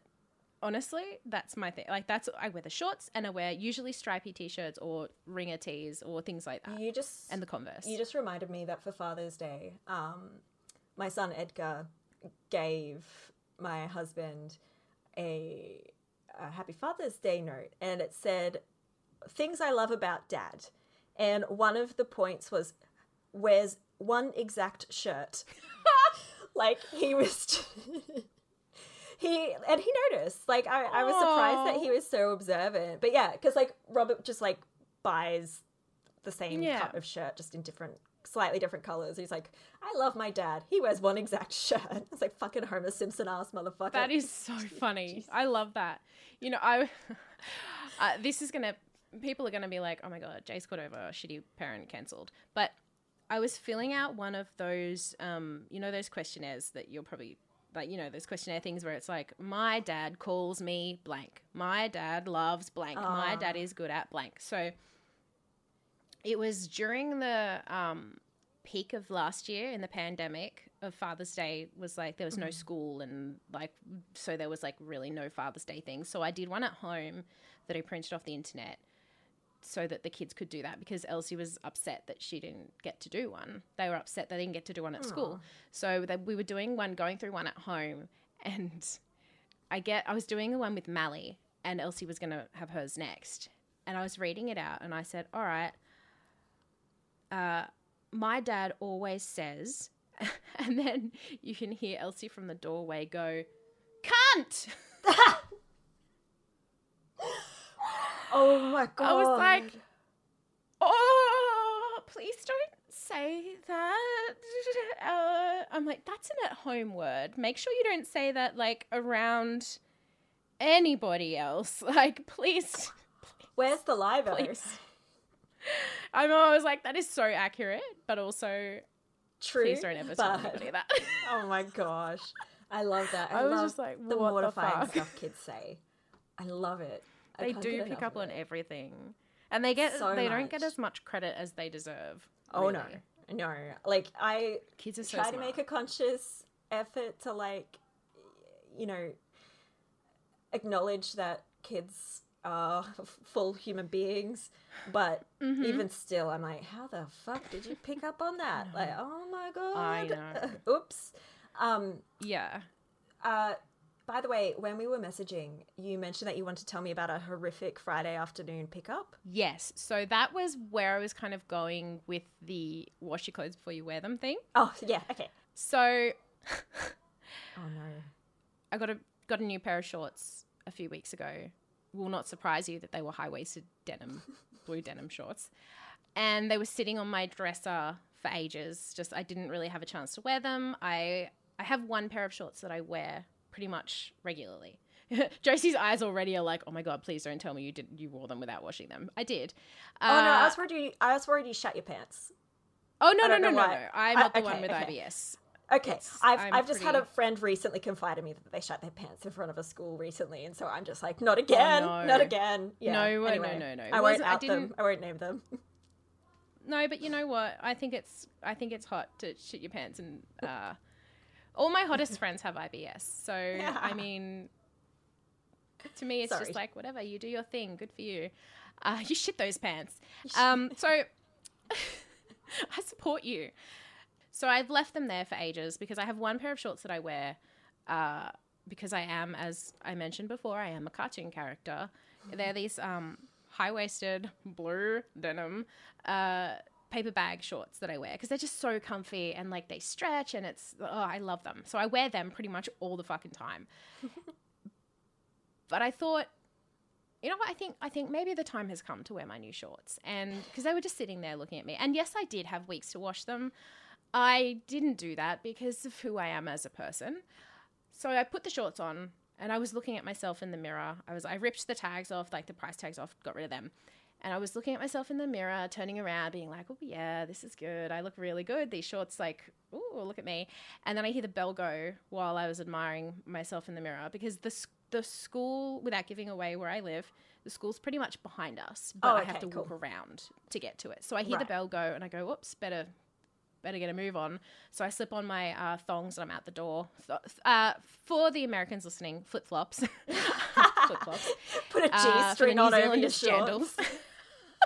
honestly, that's my thing. Like that's I wear the shorts and I wear usually stripy t-shirts or ringer tees or things like that, You just and the Converse. You just reminded me that for Father's Day, um, my son Edgar gave my husband a, a Happy Father's Day note, and it said things I love about Dad, and one of the points was wears one exact shirt. like he was. he and he noticed. Like I, I was surprised that he was so observant. But yeah, because like Robert just like buys the same Yeah. cut of shirt, just in different, slightly different colors. He's like, I love my dad. He wears one exact shirt. It's like fucking Homer Simpson ass motherfucker. That is so funny. I love that. You know, I uh, this is gonna people are gonna be like, oh my god, Jase's got over shitty parent cancelled. But I was filling out one of those, um, you know, those questionnaires that you're probably like, you know, those questionnaire things where it's like, my dad calls me blank. My dad loves blank. My Ah. dad is good at blank. So it was during the um, peak of last year in the pandemic of Father's Day was like there was no school and like so there was like really no Father's Day thing. So I did one at home that I printed off the internet so that the kids could do that because Elsie was upset that she didn't get to do one. They were upset they didn't get to do one at school. So they, we were doing one, going through one at home, and I get I was doing the one with Mally, and Elsie was going to have hers next, and I was reading it out, and I said, "All right, uh, my dad always says," and then you can hear Elsie from the doorway go, "Cunt." oh my god. I was like, oh, please don't say that. Uh, I'm like, that's an at home word. Make sure you don't say that like around anybody else. Like, please. where's the live Please. I know, I was like, that is so accurate, but also, True. please don't ever tell anybody that. Oh my gosh. I love that. I, I was love just like, the what the mortifying fuck? stuff kids say. I love it. I they do pick up on everything. And they get So they don't get as much credit as they deserve. Oh no. No. Like I Kids are so try smart. to make a conscious effort to like you know acknowledge that kids are full human beings but Mm-hmm. even still i'm like how the fuck did you pick up on that like oh my god oops um yeah. uh by the way when we were messaging you mentioned that you wanted to tell me about a horrific friday afternoon pickup Yes. So that was where I was kind of going with the wash your clothes before you wear them thing. oh yeah okay So oh no I got a got a new pair of shorts a few weeks ago. Will not surprise you that they were high waisted denim, blue denim shorts, and they were sitting on my dresser for ages. Just I didn't really have a chance to wear them. I I have one pair of shorts that I wear pretty much regularly. Josie's eyes already are like, oh my god, please don't tell me you did you wore them without washing them. I did. oh no i Uh, was worried you i was worried you shut your pants Oh no I no no no no! I'm I- not the okay, one with okay. IBS. Okay, It's- I've, I'm I've just had a friend recently confide in me that they shut their pants in front of a school recently, and so I'm just like, not again, Oh, no. not again. Yeah, No, anyway, no, no, no. I won't wasn't- I didn't- I won't name them. No, but you know what? I think it's I think it's hot to shit your pants and uh, all my hottest friends have IBS. So I mean, to me, it's Sorry. just like whatever you do your thing. Good for you. Uh, you shit those pants. Um, so I support you. So I've left them there for ages because I have one pair of shorts that I wear uh, because I am, as I mentioned before, I am a cartoon character. They're these um, high waisted blue denim uh, paper bag shorts that I wear because they're just so comfy and like they stretch and it's, oh, I love them. So I wear them pretty much all the fucking time. but I thought, you know what? I think I think maybe the time has come to wear my new shorts, and because they were just sitting there looking at me. And yes, I did have weeks to wash them. I didn't do that because of who I am as a person. So I put the shorts on, and I was looking at myself in the mirror. I was I ripped the tags off, like the price tags off, got rid of them. And I was looking at myself in the mirror, turning around, being like, "Oh yeah, this is good. I look really good. These shorts, like, oh look at me." And then I hear the bell go while I was admiring myself in the mirror because the the school, without giving away where I live, the school's pretty much behind us, but Oh, I have to cool. walk around to get to it. So I hear the bell go, and I go, "Whoops, better." Better get a move on. So I slip on my uh, thongs and I'm out the door. Th- uh, for the Americans listening, flip flops. flip flops Put a G uh, string New on over your scandals. shorts.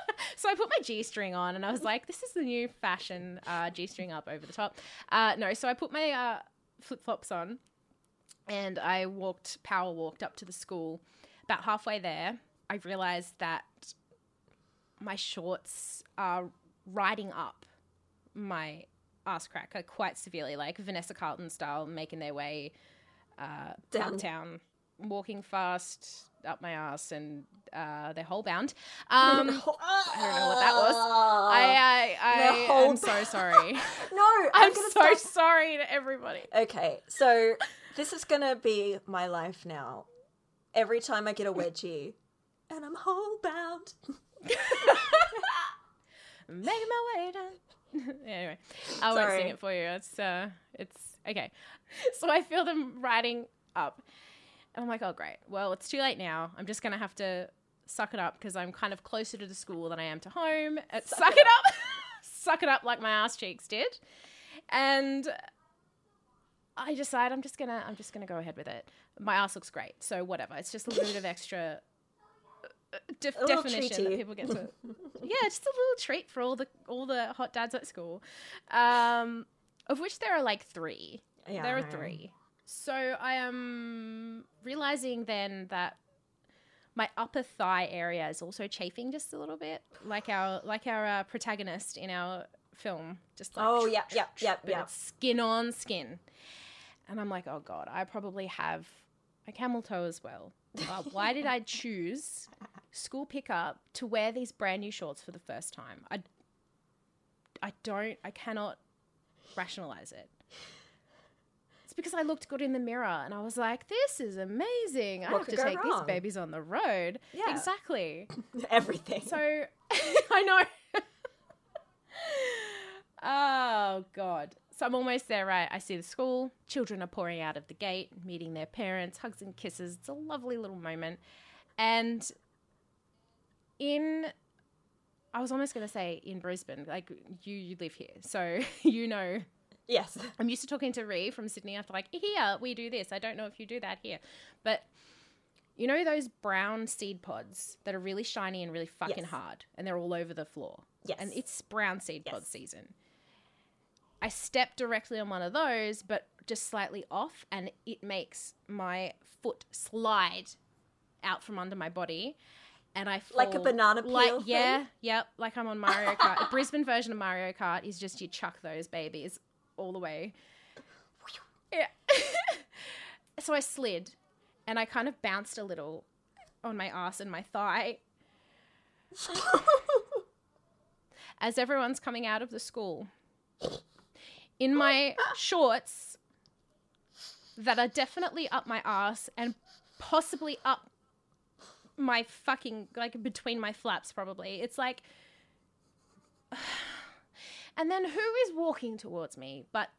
so I put my G string on, and I was like, "This is the new fashion uh, G string up over the top." Uh, no, so I put my uh, flip flops on, and I walked, power walked up to the school. About halfway there, I realized that my shorts are riding up my ass crack like, quite severely, like Vanessa Carlton style, making their way uh, Down. uptown, walking fast up my ass, and uh, they're whole bound. Um, I don't know what that was. I, I, I am so sorry. no, I'm, I'm so stop. sorry to everybody. Okay, so this is gonna be my life now. Every time I get a wedgie, and I'm whole bound. Making my way down. anyway, I won't sing it for you. It's uh, it's okay. So I feel them riding up, and I'm like, oh great. Well, it's too late now. I'm just gonna have to suck it up because I'm kind of closer to the school than I am to home. Uh, suck, it it up, suck it up like my ass cheeks did, and I decide I'm just gonna I'm just gonna go ahead with it. My ass looks great, so whatever. It's just a little bit of extra def- definition that people get to. yeah, just a little treat for all the all the hot dads at school, um, of which there are like three. Yeah, there are three. So I am realizing then that my upper thigh area is also chafing just a little bit, like our like our uh, protagonist in our film. Just like Oh, yeah, yeah, yeah, yeah. skin on skin. And I'm like, oh god, I probably have a camel toe as well. Uh, why did I choose school pickup to wear these brand new shorts for the first time? I, I don't, I cannot rationalize it. It's because I looked good in the mirror and I was like, this is amazing. I have to take these babies on the road. Yeah. Exactly. Everything. So I know. oh god. So I'm almost there, right? I see the school. Children are pouring out of the gate, meeting their parents, hugs and kisses. It's a lovely little moment. And in I was almost going to say in Brisbane, like you you live here. So you know yes. I'm used to talking to Ree from Sydney after like, here, we do this. I don't know if you do that here. But you know those brown seed pods that are really shiny and really fucking Yes. hard and they're all over the floor? Yes. And it's brown seed pod Yes. season. I step directly on one of those, but just slightly off, and it makes my foot slide out from under my body. And I fall, Like a banana like peel yeah, thing? yep, like I'm on Mario Kart. Brisbane version of Mario Kart is just you chuck those babies all the way. Yeah. so I slid and I kind of bounced a little on my ass and my thigh as everyone's coming out of the school. In my shorts that are definitely up my ass and possibly up my fucking like between my flaps probably. It's like and then who is walking towards me but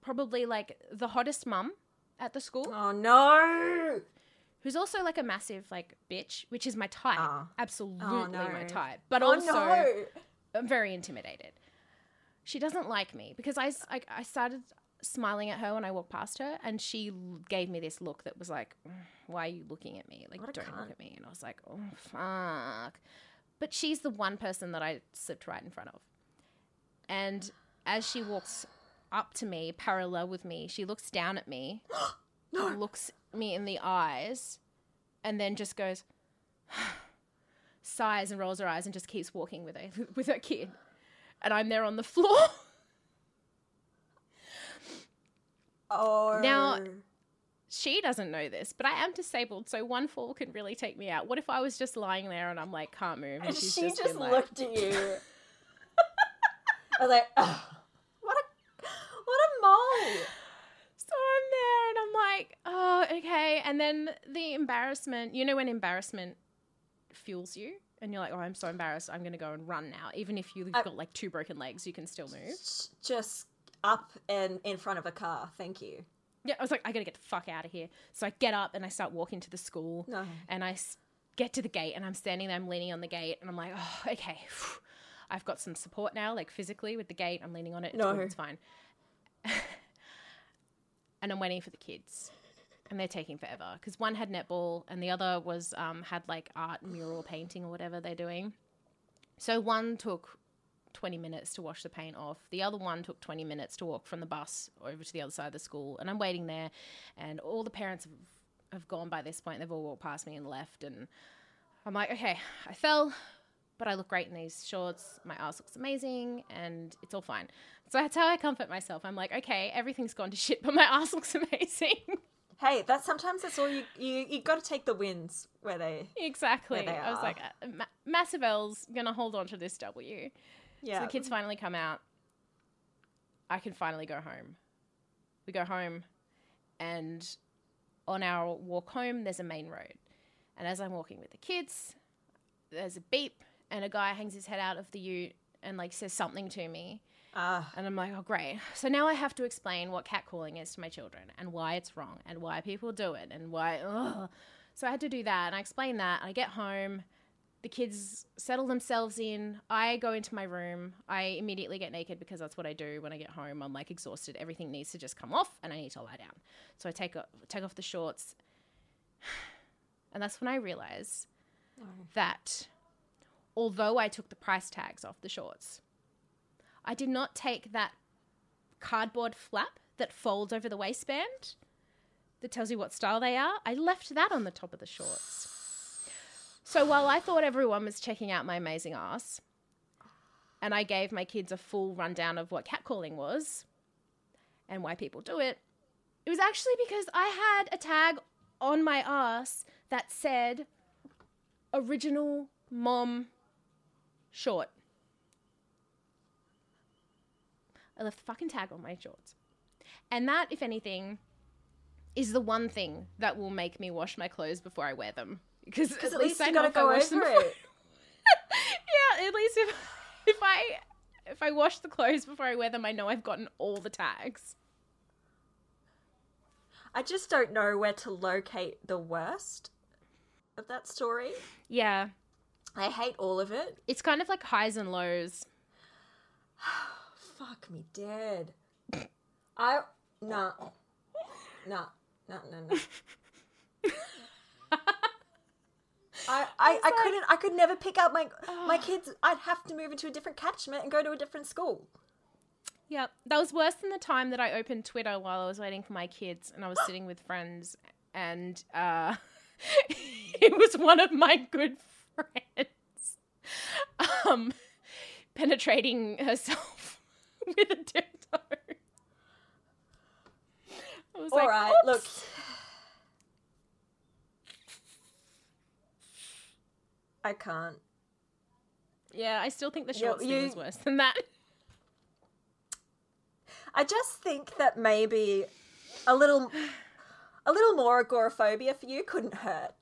probably like the hottest mum at the school oh no. who's also like a massive like bitch which is my type Ah. absolutely Oh, no. my type but Oh also no. I'm very intimidated. She doesn't like me because I I started smiling at her when I walked past her, and she gave me this look that was like, "Mm, "Why are you looking at me? Like, don't cunt. look at me." And I was like, "Oh fuck!" But she's the one person that I slipped right in front of, and as she walks up to me, parallel with me, she looks down at me, looks me in the eyes, and then just goes sighs and rolls her eyes and just keeps walking with her with her kid. And I'm there on the floor. Oh. Now- she doesn't know this, but I am disabled, so one fall can really take me out. What if I was just lying there and I'm like can't move, and And she just, just, been like, looked at you. I was like, "Ugh, what a what a mole. So I'm there and I'm like, oh, okay. And then the embarrassment, you know, when embarrassment fuels you and you're like, oh, I'm so embarrassed. I'm going to go and run now. Even if you've got like two broken legs, you can still move. Just up and in front of a car. Thank you. Yeah, I was like, I got to get the fuck out of here. So I get up and I start walking to the school. No. And I get to the gate and I'm standing there, I'm leaning on the gate and I'm like, oh, okay. I've got some support now, like physically with the gate. I'm leaning on it. It's, No. good, it's fine. and I'm waiting for the kids. And they're taking forever because one had netball and the other was um, had like art mural painting or whatever they're doing. So one took 20 minutes to wash the paint off. The other one took 20 minutes to walk from the bus over to the other side of the school. And I'm waiting there, and all the parents have, have gone by this point. They've all walked past me and left. And I'm like, okay, I fell. but I look great in these shorts. My ass looks amazing, and it's all fine. So that's how I comfort myself. I'm like, okay, everything's gone to shit, but my ass looks amazing. Hey, that sometimes that's all you you you got to take the wins where they exactly. There they I was like, uh, ma- massive L's gonna hold on to this W. yeah. So the kids finally come out. I can finally go home. We go home, and on our walk home, there's a main road. And as I'm walking with the kids, there's a beep, and a guy hangs his head out of the ute and like says something to me. Ah, And I'm like, oh, great. So now I have to explain what catcalling is to my children and why it's wrong and why people do it and why. Ugh. So I had to do that. And I explained that. I get home. The kids settle themselves in. I go into my room. I immediately get naked because that's what I do when I get home. I'm like exhausted. Everything needs to just come off and I need to lie down. So I take, o- take off the shorts. And that's when I realize that although I took the price tags off the shorts, I did not take that cardboard flap that folds over the waistband that tells you what style they are. I left that on the top of the shorts. So while I thought everyone was checking out my amazing ass, and I gave my kids a full rundown of what catcalling was and why people do it, it was actually because I had a tag on my ass that said original mom short. I left the fucking tag on my shorts. And that, if anything, is the one thing that will make me wash my clothes before I wear them. Because at, at least I you know got to if I go wash them before- it. yeah, at least if if I if I wash the clothes before I wear them, I know I've gotten all the tags. I just don't know where to locate the worst of that story. Yeah, I hate all of it. it's kind of like highs and lows. Fuck me dead. I nah nah nah nah nah. I, I, I couldn't I could never pick up my my kids I'd have to move into a different catchment and go to a different school. Yeah, that was worse than the time that I opened Twitter while I was waiting for my kids, and I was sitting with friends, and uh, it was one of my good friends, um, penetrating herself with a dildo. I was All like, right, look. I can't. Yeah, I still think the You- thing you- was worse than that. I just think that maybe a little a little more agoraphobia for you couldn't hurt.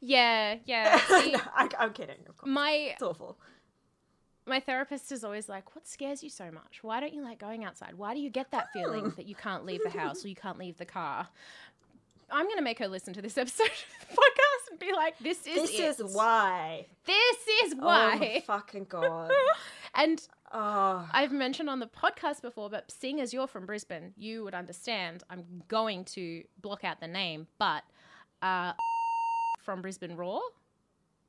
Yeah, yeah. See, no, I, I'm kidding. Of course. my It's awful. My therapist is always like, "What scares you so much? Why don't you like going outside? Why do you get that feeling that you can't leave the house or you can't leave the car?" I'm gonna make her listen to this episode of the podcast and be like, "This is This it. is why. This is Oh why." my fucking god. and Oh. I've mentioned on the podcast before, but seeing as you're from Brisbane, you would understand. I'm going to block out the name, but uh, from Brisbane Roar,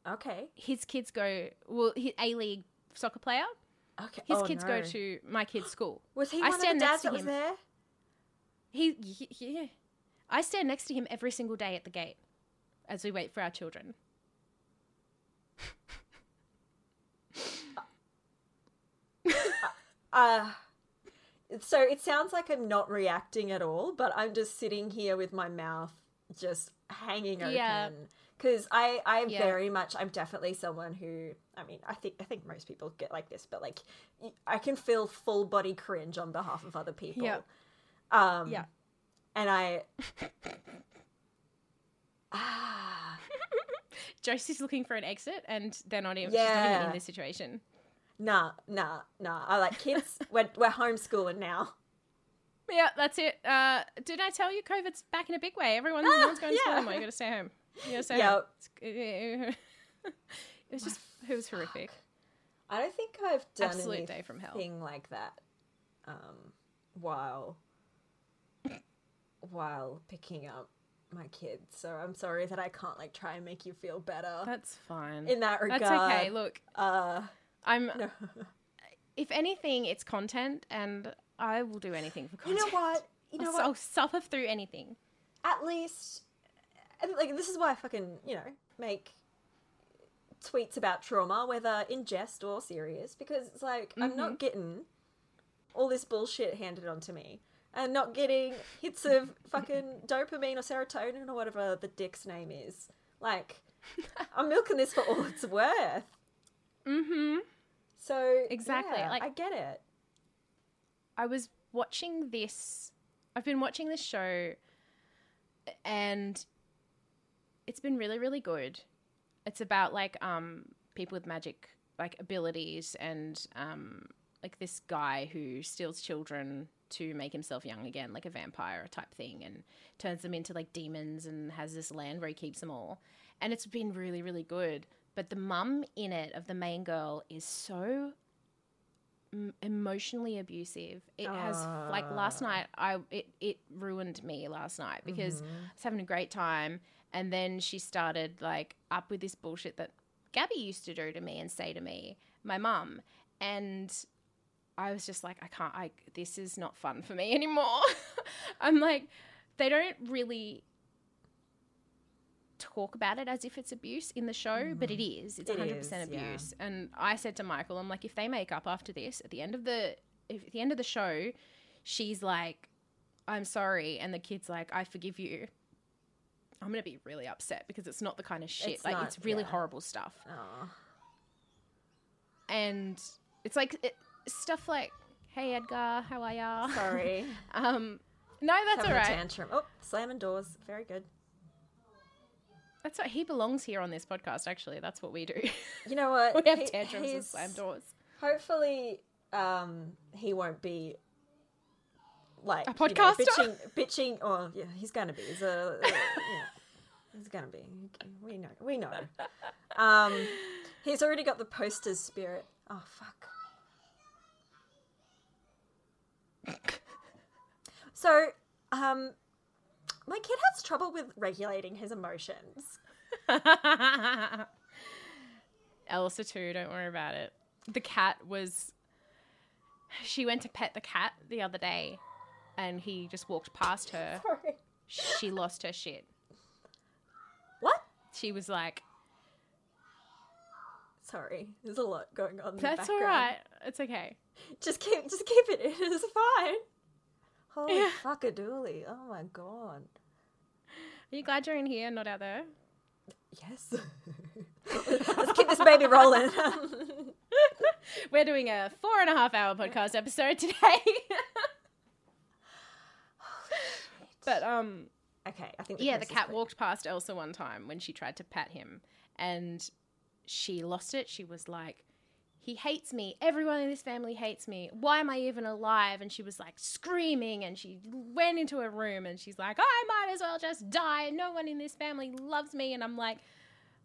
Okay. his kids go. Well, A League soccer player. Okay. His Oh, kids no. go to my kid's school. Was he I one of the stand next dads to that was him. there? He, he, yeah. I stand next to him every single day at the gate as we wait for our children. Uh so it sounds like I'm not reacting at all, but I'm just sitting here with my mouth just hanging open. Yeah. Because I, I Yeah. very much, I'm definitely someone who, I mean, I think, I think most people get like this, but like, I can feel full body cringe on behalf of other people. Yeah. Um, Yeah. And I, ah, Josie's looking for an exit, and they're not even, she's not even Yeah. in this situation. nah, nah, nah. I like kids. we're, we're homeschooling now. Yeah, that's it. Uh, did I tell you COVID's back in a big way? Everyone's, no one's going to school yeah. anymore. You got to stay home. Got to Yep. It was just, it was horrific. I don't think I've done Absolute anything day from hell. like that um, while while picking up my kids. So I'm sorry that I can't like try and make you feel better That's fine. in that regard. That's okay. Look, Uh, I'm. no. If anything, it's content, and I will do anything for content. you know what? You know I'll, what? I'll suffer through anything. At least, and, like this is why I fucking you know make tweets about trauma, whether in jest or serious, because it's like I'm Mm-hmm. not getting all this bullshit handed onto me. And not getting hits of fucking dopamine or serotonin or whatever the dick's name is. Like, I'm milking this for all it's worth. Mm-hmm. So Exactly, yeah, like- I get it. I was watching this. I've been watching this show, and it's been really, really good. It's about like um people with magic like abilities and um like this guy who steals children to make himself young again, like a vampire type thing, and turns them into like demons and has this land where he keeps them all. And it's been really, really good. But the mum in it of the main girl is so m- emotionally abusive. It has like last night I it it ruined me last night because I was having a great time and then she started like up with this bullshit that Gabby used to do to me and say to me, my mum, and I was just like I can't I this is not fun for me anymore. I'm like they don't really talk about it as if it's abuse in the show, but it mm-hmm. is. It's It 100% is, yeah. abuse. And I said to Michael, I'm like, if they make up after this, at the end of the if, at the end of the show, she's like, I'm sorry, and the kid's like, I forgive you. I'm gonna be really upset because it's not the kind of shit. It's like not- it's really yeah. horrible stuff, Oh. and it's like it, stuff like, "Hey Edgar, how are ya?" Sorry. Um, no, that's Having all a tantrum. Oh, slamming doors. Very good. That's what he belongs here on this podcast. Actually, that's what we do. You know what? we have He- tantrums and he's- slam doors. Hopefully, um, he won't be like A you know, podcaster? bitching, bitching. Or yeah, he's gonna be. He's a, yeah, he's gonna be. We know. We know. Um, he's already got the poster's spirit. Oh fuck. So, um, my kid has trouble with regulating his emotions. Elsa too. Don't worry about it. The cat was. She went to pet the cat the other day, and he just walked past her. Sorry. She lost her shit. What? She was like, Sorry, there's a lot going on. In "That's all right. It's okay." Just keep, just keep it. It's fine. Holy Yeah. fuck a dooley! Oh my god. Are you glad you're in here, not out there? Yes. Let's keep this baby rolling. We're doing a four and a half hour podcast episode today. But um, okay, I think. yeah, the cat walked past Elsa one time when she tried to pat him, and she lost it. She was like, "He hates me. Everyone in this family hates me. Why am I even alive?" And she was like screaming, and she went into her room, and she's like, "I might as well just die. No one in this family loves me." And I'm like,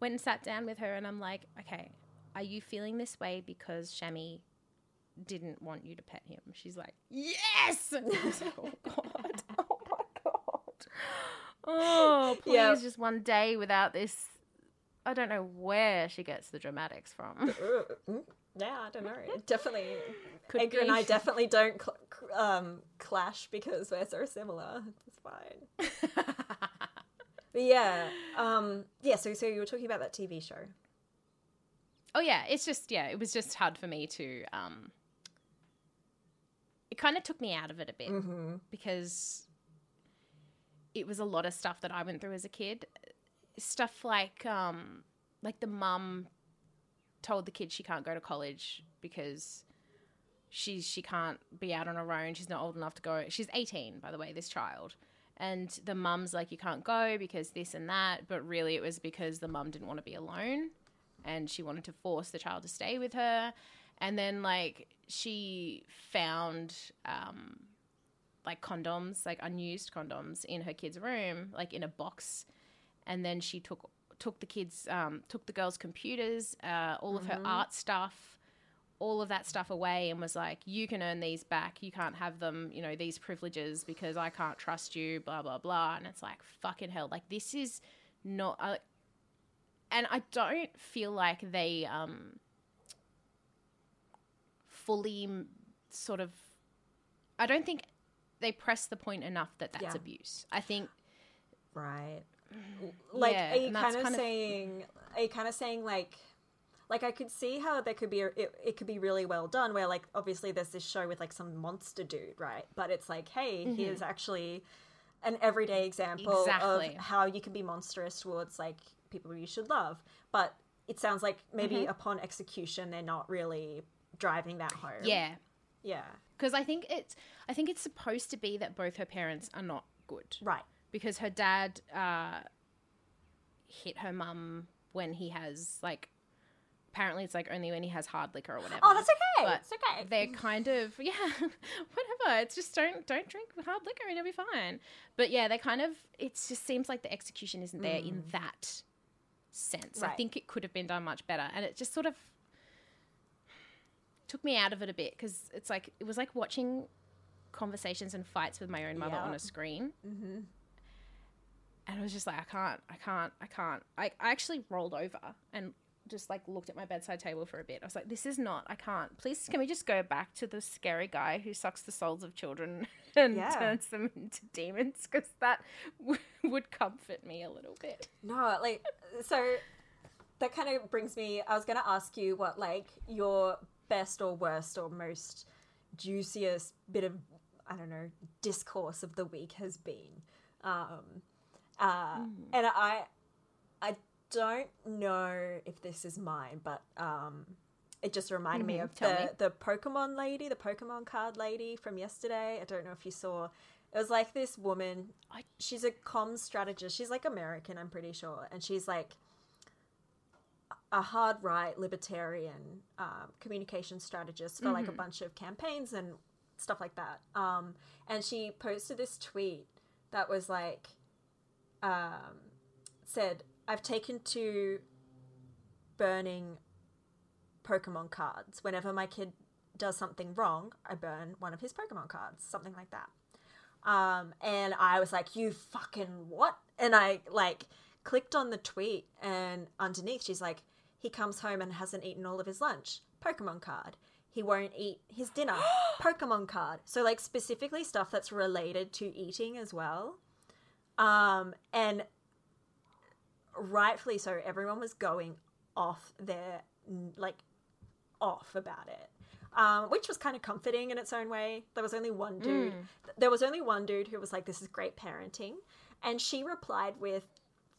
went and sat down with her, and I'm like, "Okay, are you feeling this way because Shami didn't want you to pet him?" She's like, "Yes." And I was like, "Oh God, oh God." Oh, please, Yeah. just one day without this. I don't know where she gets the dramatics from. Mm, Yeah, I don't know. It definitely. Could Edgar and. I definitely don't cl- um, clash because we're so similar. It's fine. But yeah, um, yeah. So, so you were talking about that TV show. oh yeah, it's just yeah, it was just hard for me to. um It kind of took me out of it a bit Mm-hmm. because it was a lot of stuff that I went through as a kid. Stuff like um like the mum told the kid she can't go to college because she's she can't be out on her own. She's not old enough to go. She's 18, by the way, this child. And the mum's like, you can't go because this and that. But really, it was because the mum didn't want to be alone and she wanted to force the child to stay with her. And then, like, she found um, like condoms, like unused condoms in her kid's room, like in a box. And then she took took the kids, um, took the girls' computers, uh, all of her art stuff, all of that stuff away, and was like, "You can earn these back. You can't have them. You know these privileges because I can't trust you." Blah blah blah. And it's like fucking hell. Like this is not. Uh, and I don't feel like they um, fully sort of. I don't think they press the point enough that that's Yeah. abuse. I think Right. Like, Yeah, are you kind of kind of- saying? Are you kind of saying like like I could see how there could be a, it, it could be really well done where like obviously there's this show with like some monster dude, right? But it's like, hey, Mm-hmm. here's actually an everyday example Exactly. of how you can be monstrous towards like people you should love. But it sounds like maybe Mm-hmm. upon execution they're not really driving that home. Yeah. Yeah. Because I think it's I think it's supposed to be that both her parents are not good. Right. Because her dad uh, hit her mum when he has like apparently it's like only when he has hard liquor or whatever. Oh, that's okay. But it's okay. they're kind of yeah, whatever. It's just don't don't drink hard liquor and you'll be fine. But yeah, they kind of it just seems like the execution isn't there in that sense. I Mm. Think it could have been done much better, and it just sort of took me out of it a bit because it's like it was like watching conversations and fights with my own mother on a screen. Mm-hmm. And I was just like, I can't, I can't, I can't. I, I actually rolled over and just like looked at my bedside table for a bit. I was like, this is not, I can't. Please, can we just go back to the scary guy who sucks the souls of children and Yeah. turns them into demons? Because that w- would comfort me a little bit. No, like so that kind of brings me I was going to ask you what like your best or worst or most juiciest bit of I don't know discourse of the week has been. Um uh Mm. and I I don't know if this is mine, but um it just reminded me Mhm, of tell the me. the Pokemon lady, the Pokemon card lady from yesterday. I don't know if you saw. It was like this woman. I- She's a comms strategist. She's like American, I'm pretty sure, and she's like a hard right libertarian um, communication strategist for like a bunch of campaigns and stuff like that. Um, and she posted this tweet that was like, um, said, "I've taken to burning Pokemon cards. Whenever my kid does something wrong, I burn one of his Pokemon cards, something like that. Um, and I was like, you fucking what? And I like clicked on the tweet, and underneath she's like, he comes home and hasn't eaten all of his lunch. Pokemon card. He won't eat his dinner. Pokemon card. So like specifically stuff that's related to eating as well. Um, and rightfully so, everyone was going off their like off about it. Um, which was kind of comforting in its own way. There was only one dude. There was only one dude who was like, "This is great parenting," and she replied with,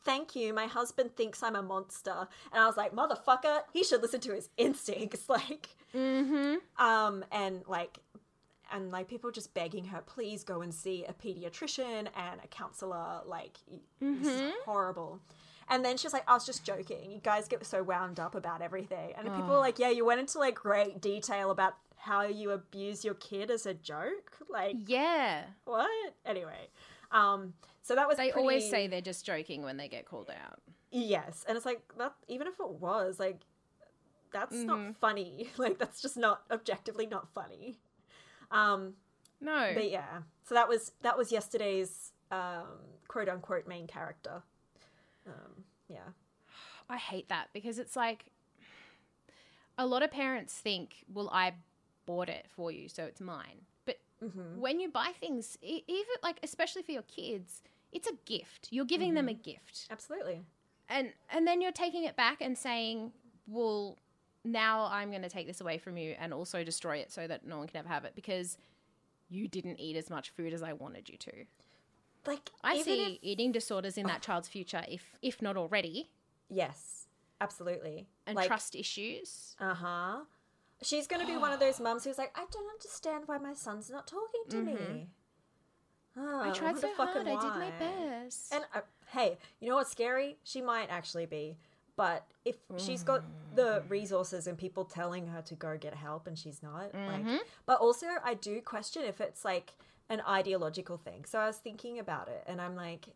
"Thank you. My husband thinks I'm a monster," and I was like, "Motherfucker, he should listen to his instincts." Like, Mm-hmm. um, and like, and like people just begging her, "Please go and see a pediatrician and a counselor." Like, this is horrible. And then she's like, I was just joking. You guys get so wound up about everything. And people are like, yeah, you went into like great detail about how you abuse your kid as a joke. Like, Yeah. what? Anyway. Um, so that was They pretty- always say they're just joking when they get called out. yes. And it's like that even if it was, like that's Mm-hmm. not funny. Like that's just not objectively not funny. Um, No. but yeah. So that was that was yesterday's um quote unquote main character. Um, yeah. I hate that because it's like a lot of parents think, well, I bought it for you, so it's mine. But Mm-hmm. when you buy things, even like, especially for your kids, it's a gift. You're giving them a gift. Absolutely. And, and then you're taking it back and saying, well, now I'm going to take this away from you and also destroy it so that no one can ever have it because you didn't eat as much food as I wanted you to. Like I see if- eating disorders in that child's future, if if not already, yes, absolutely. and like, trust issues. Uh huh. She's going to be one of those mums who's like, I don't understand why my son's not talking to me. Oh, I tried so hard. fucking I did my best. And uh, hey, you know what's scary? She might actually be. But if she's got the resources and people telling her to go get help and she's not, like, but also I do question if it's like an ideological thing. So I was thinking about it and I'm like,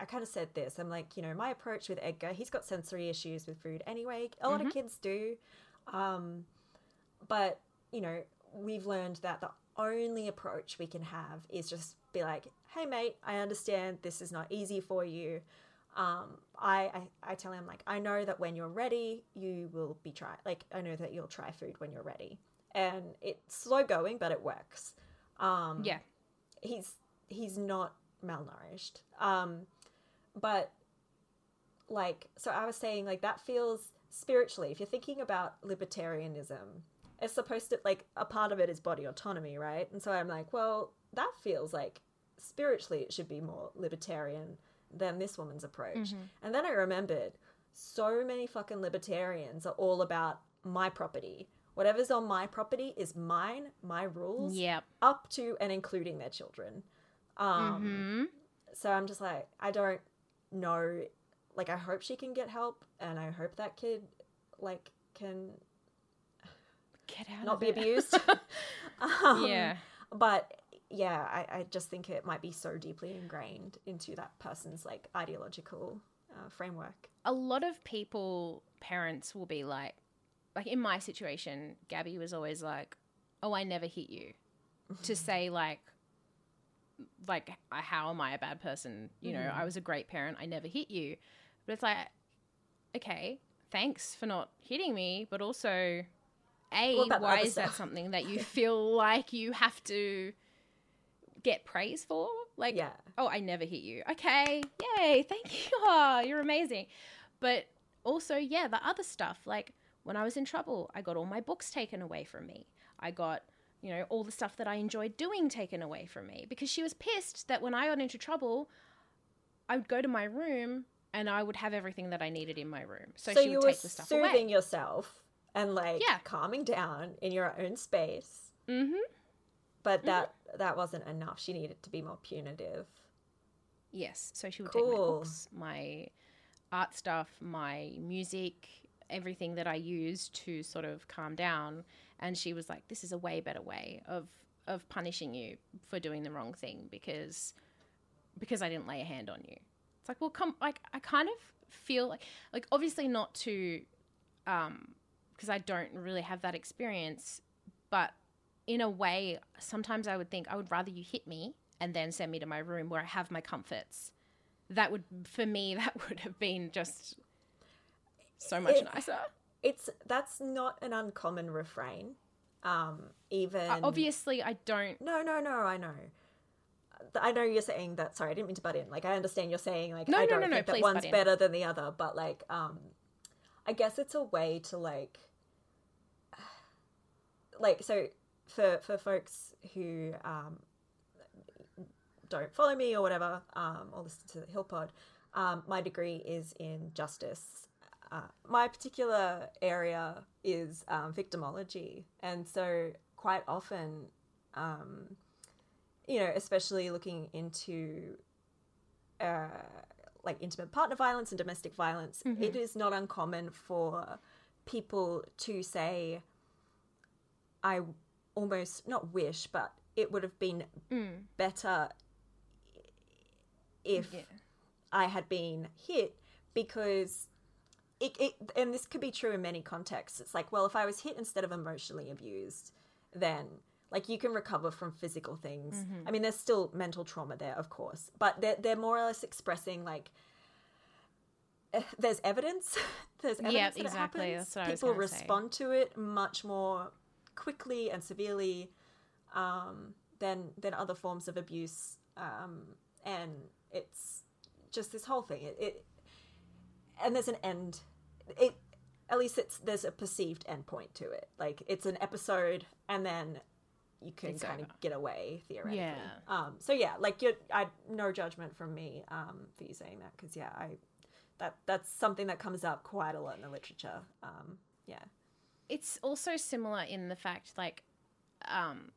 I kind of said this. I'm like, you know, my approach with Edgar, he's got sensory issues with food anyway. A lot of kids do. Um, but, you know, we've learned that the only approach we can have is just be like, hey, mate, I understand this is not easy for you. Um, I, I, I tell him, like, I know that when you're ready, you will be try. Like, I know that you'll try food when you're ready. And it's slow going, but it works. Um, yeah, he's he's not malnourished um but like so i was saying like that feels spiritually, if you're thinking about libertarianism, it's supposed to like a part of it is body autonomy, right? And so I'm like, well, that feels like spiritually it should be more libertarian than this woman's approach. Mm-hmm. And then I remembered so many fucking libertarians are all about my property. Whatever's on my property is mine, my rules, Yep. up to and including their children. Um, hmm So I'm just like, I don't know. Like, I hope she can get help, and I hope that kid, like, can Get out not be it. abused. um, yeah. But yeah, I, I just think it might be so deeply ingrained into that person's like ideological uh, framework. a lot of people parents will be like like in my situation gabby was always like oh i never hit you to say like like how am i a bad person you know i was a great parent i never hit you but it's like okay thanks for not hitting me but also a What about the why is that something that you feel like you have to get praise for like Yeah. oh, I never hit you. Okay, yay, thank you. Oh, you're amazing. But also, yeah, the other stuff, like when I was in trouble, I got all my books taken away from me. I got, you know, all the stuff that I enjoyed doing taken away from me because she was pissed that when I got into trouble, I would go to my room and I would have everything that I needed in my room. So, So she would take the stuff away. soothing away. yourself and like Yeah. calming down in your own space, Mm-hmm. but that that wasn't enough. She needed to be more punitive. Yes. So she would take my books, my art stuff, my music, everything that I used to sort of calm down. And she was like, "This is a way better way of of punishing you for doing the wrong thing because because I didn't lay a hand on you." It's like, well, come, like I kind of feel like like obviously not to um because I don't really have that experience, but in a way, sometimes I would think I would rather you hit me and then send me to my room where I have my comforts. That would, for me, that would have been just so much It- nicer. It's that's not an uncommon refrain. Um, even Uh, obviously, I don't. No, no, no. I know. I know you're saying that. Sorry, I didn't mean to butt in. Like, I understand you're saying like No, I no, don't no, think that one's better than the other, but like, um, I guess it's a way to like, like, so for for folks who um don't follow me or whatever, um, or listen to the Hillpod, um, my degree is in justice. Uh, my particular area is um, victimology, and so quite often, um, you know, especially looking into uh, like intimate partner violence and domestic violence, mm-hmm. it is not uncommon for people to say, "I almost not wish, but it would have been mm. better if Yeah. I had been hit because it, it and this could be true in many contexts. It's like, well, if I was hit instead of emotionally abused, then like you can recover from physical things. I mean, there's still mental trauma there, of course, but they're they're more or less expressing like eh, there's evidence. there's evidence Yep, that it happens. That's what I was People gonna say. respond to it much more quickly and severely um, than than other forms of abuse, um, and it's just this whole thing. It, it and there's an end. It at least it's there's a perceived end point to it. Like it's an episode, and then you can It's kind over. of get away theoretically. Yeah. Um. So yeah, like you're, I no judgment from me. Um. For you saying that, because yeah, I that that's something that comes up quite a lot in the literature. Um. Yeah. It's also similar in the fact, like, um,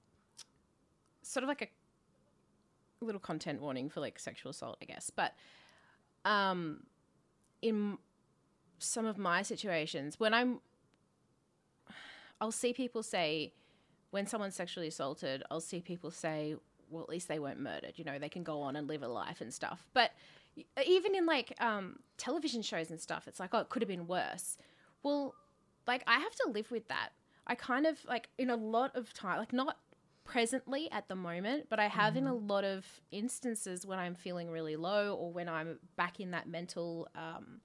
sort of like a little content warning for like sexual assault, I guess. But um, in some of my situations, when I'm, I'll see people say, when someone's sexually assaulted, I'll see people say, well, at least they weren't murdered. You know, they can go on and live a life and stuff. But even in like um, television shows and stuff, it's like, oh, it could have been worse. Well, like I have to live with that. I kind of like in a lot of time, like not presently at the moment, but I have in a lot of instances when I'm feeling really low or when I'm back in that mental um,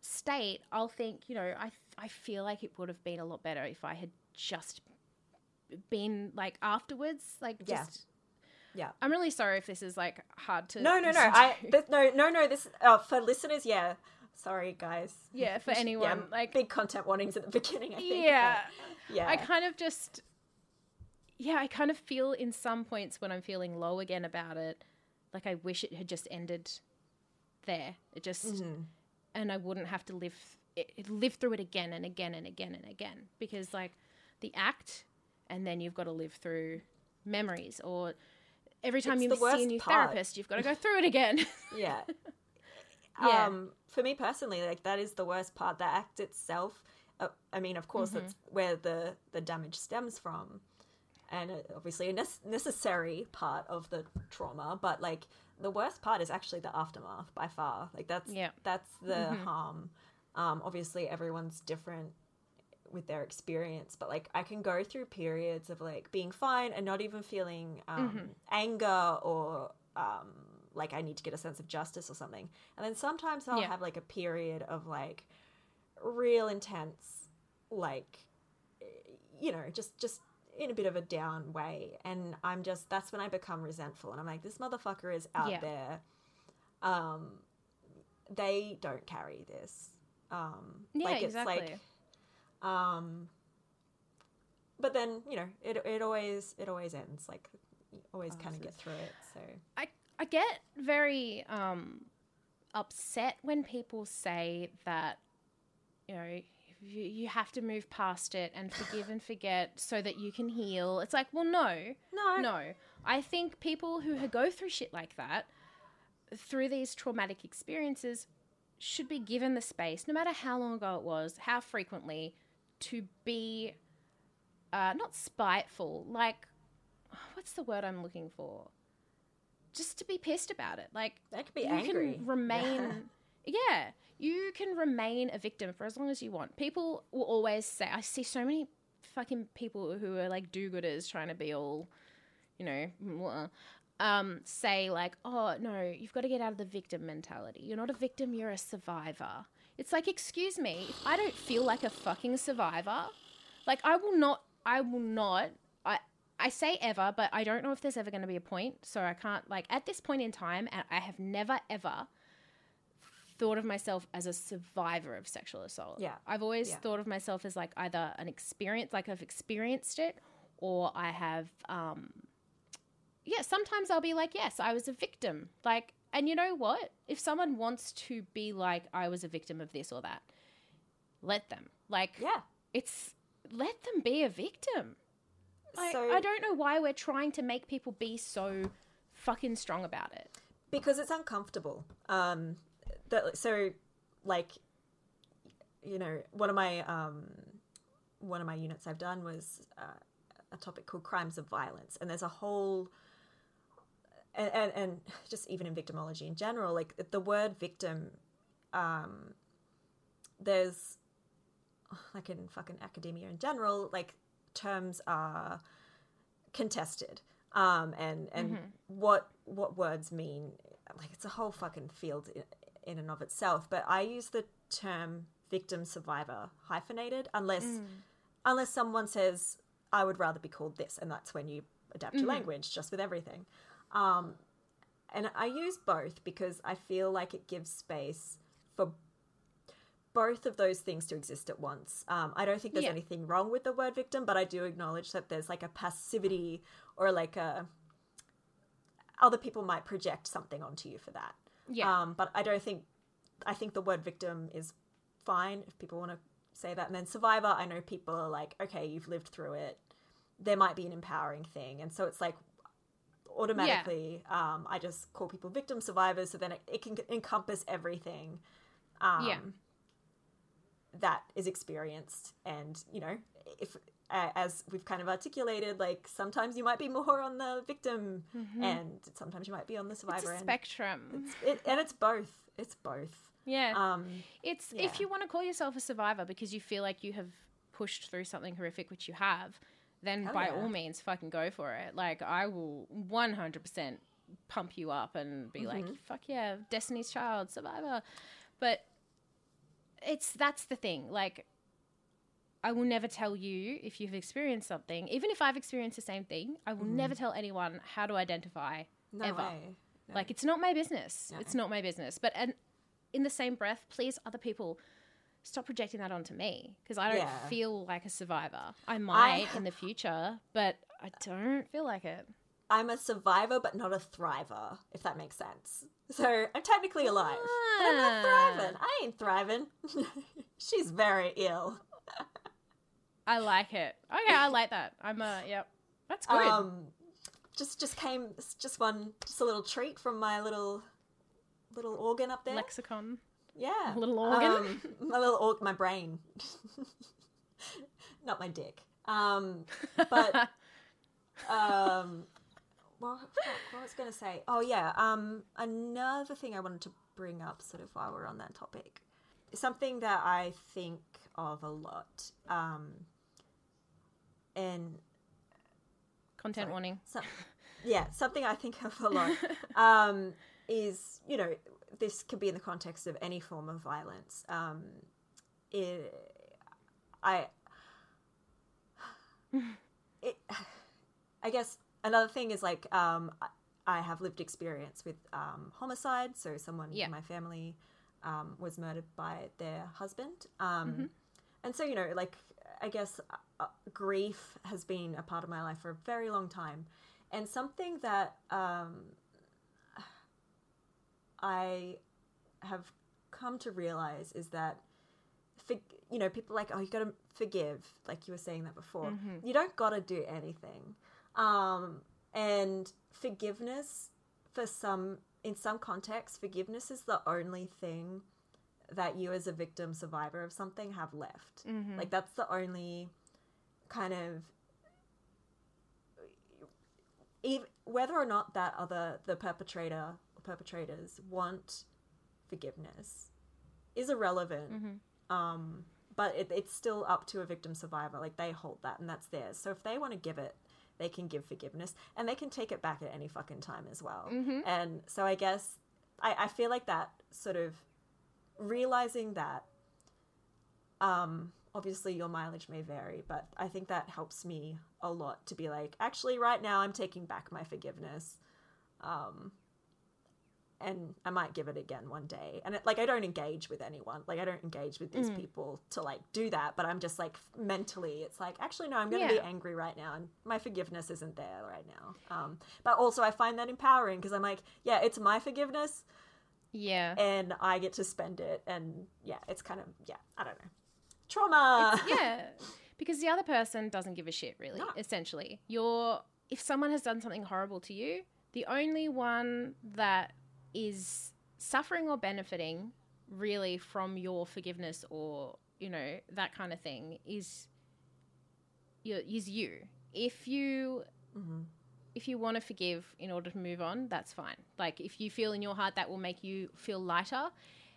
state, I'll think, you know, I I feel like it would have been a lot better if I had just been like afterwards, like Yeah. just. Yeah. I'm really sorry if this is like hard to. No, no, no. I th- no, no, no. This uh, for listeners. Yeah, Sorry, guys. Yeah, for anyone, like- big content warnings at the beginning. I think. Yeah. but yeah. I kind of just, yeah, I kind of feel in some points when I'm feeling low again about it, like I wish it had just ended there. It just, Mm-hmm. and I wouldn't have to live it- live through it again and again and again and again because like the act, and then you've got to live through memories or. Every time It's you see a new part. therapist, you've got to go through it again. yeah. Yeah. Um, for me personally, like that is the worst part. The act itself. Uh, I mean, of course, that's where the the damage stems from, and uh, obviously a nec- necessary part of the trauma. But like the worst part is actually the aftermath by far. Like that's Yeah. that's the harm. Um, obviously, everyone's different with their experience but like i can go through periods of like being fine and not even feeling um, anger or um, like i need to get a sense of justice or something and then sometimes i'll Yeah. have like a period of like real intense like you know just just in a bit of a down way and i'm just that's when i become resentful and i'm like this motherfucker is out Yeah. there um they don't carry this um yeah, like it's exactly. like um, but then you know it it always it always ends like you always kind of get through it. So I I get very um upset when people say that you know you, you have to move past it and forgive and forget so that you can heal. It's like, well, no, no, no. I think people who go through shit like that, through these traumatic experiences, should be given the space, no matter how long ago it was, how frequently, to be uh, not spiteful, like, what's the word I'm looking for? Just to be pissed about it. Like, that could be you angry. can remain yeah you can remain a victim for as long as you want people will always say i see so many fucking people who are like do-gooders trying to be all you know mwah, um, say like oh no you've got to get out of the victim mentality you're not a victim you're a survivor it's like excuse me if i don't feel like a fucking survivor like i will not i will not i I say ever, but I don't know if there's ever going to be a point. So I can't, like, at this point in time, I have never, ever thought of myself as a survivor of sexual assault. Yeah. I've always Yeah. thought of myself as, like, either an experience, like, I've experienced it, or I have, um, yeah, sometimes I'll be like, yes, I was a victim. Like, and you know what? If someone wants to be like, I was a victim of this or that, let them. Like, yeah. it's, let them be a victim. I, So- I don't know why we're trying to make people be so fucking strong about it. because it's uncomfortable. Um, that so like you know one of my um one of my units I've done was uh, a topic called crimes of violence, and there's a whole and, and and just even in victimology in general, like the word victim, um, there's like in fucking academia in general, like terms are contested um and and what what words mean like it's a whole fucking field in, in and of itself but i use the term victim survivor hyphenated unless unless someone says i would rather be called this and that's when you adapt your language just with everything um and i use both because i feel like it gives space for both of those things to exist at once. Um, I don't think there's Yeah. anything wrong with the word victim, but I do acknowledge that there's like a passivity or like a other people might project something onto you for that. Yeah. Um, but I don't think I think the word victim is fine if people want to say that. And then survivor, I know people are like, okay, you've lived through it. There might be an empowering thing, and so it's like automatically, um, I just call people victim survivors, so then it, it can encompass everything. Um, yeah. that is experienced and you know if uh, as we've kind of articulated like sometimes you might be more on the victim and sometimes you might be on the Mm-hmm. It's survivor end spectrum. it, and it's both it's both yeah. um It's Yeah. if you want to call yourself a survivor because you feel like you have pushed through something horrific, which you have, then by all means, fucking go for it. Like I will one hundred percent pump you up and be like, Mm-hmm. "Fuck yeah, Destiny's Child, Survivor." But it's that's the thing. Like, I will never tell you if you've experienced something, even if I've experienced the same thing. I will never tell anyone how to identify no ever. way No. Like it's not my business. It's not my business. But and in the same breath, please, other people, stop projecting that onto me because I don't Yeah. feel like a survivor. I might in the future, but I don't feel like it. I'm a survivor, but not a thriver, if that makes sense. So I'm technically alive, but I'm not Ah. thriving. I ain't thriving. She's very ill. I like it. Okay, I like that. I'm a yep. That's good. Um, just just came just one just a little treat from my little little organ up there. Lexicon. Yeah, a little organ? Um, my little org, my brain, not my dick. Um, but um, well, what was I going to say? Oh yeah. Um, another thing I wanted to bring up, sort of while we're on that topic, something that I think of a lot. Um, and Content warning. so, yeah, something I think of a lot um, is, you know, this could be in the context of any form of violence. Um, it, I, it, I guess another thing is like um, I- have lived experience with um, homicide. So someone Yeah. in my family um, was murdered by their husband. Um, And so, you know, like, I guess uh, grief has been a part of my life for a very long time. And something that um, I have come to realize is that, for, you know, people are like, oh, you got to forgive, like you were saying that before. You don't got to do anything. Um, and forgiveness, for some, in some contexts, forgiveness is the only thing that you as a victim survivor of something have left. Like that's the only kind of even whether or not that other the perpetrator or perpetrators want forgiveness is irrelevant. Um, but it, it's still up to a victim survivor. Like they hold that, and that's theirs. So if they want to give it, they can give forgiveness, and they can take it back at any fucking time as well. And so I guess I, I feel like that sort of realizing that um obviously your mileage may vary but i think that helps me a lot to be like actually right now i'm taking back my forgiveness um and i might give it again one day and it, like i don't engage with anyone like i don't engage with these people to like do that but i'm just like mentally it's like actually no i'm gonna be angry right now and my forgiveness isn't there right now um but also i find that empowering because i'm like yeah it's my forgiveness Yeah. and I get to spend it. And yeah, it's kind of yeah, I don't know, trauma. yeah, because the other person doesn't give a shit, really. No. Essentially, you're if someone has done something horrible to you, the only one that is suffering or benefiting really from your forgiveness or you know that kind of thing is you is you. If you if you want to forgive in order to move on, that's fine. Like if you feel in your heart that will make you feel lighter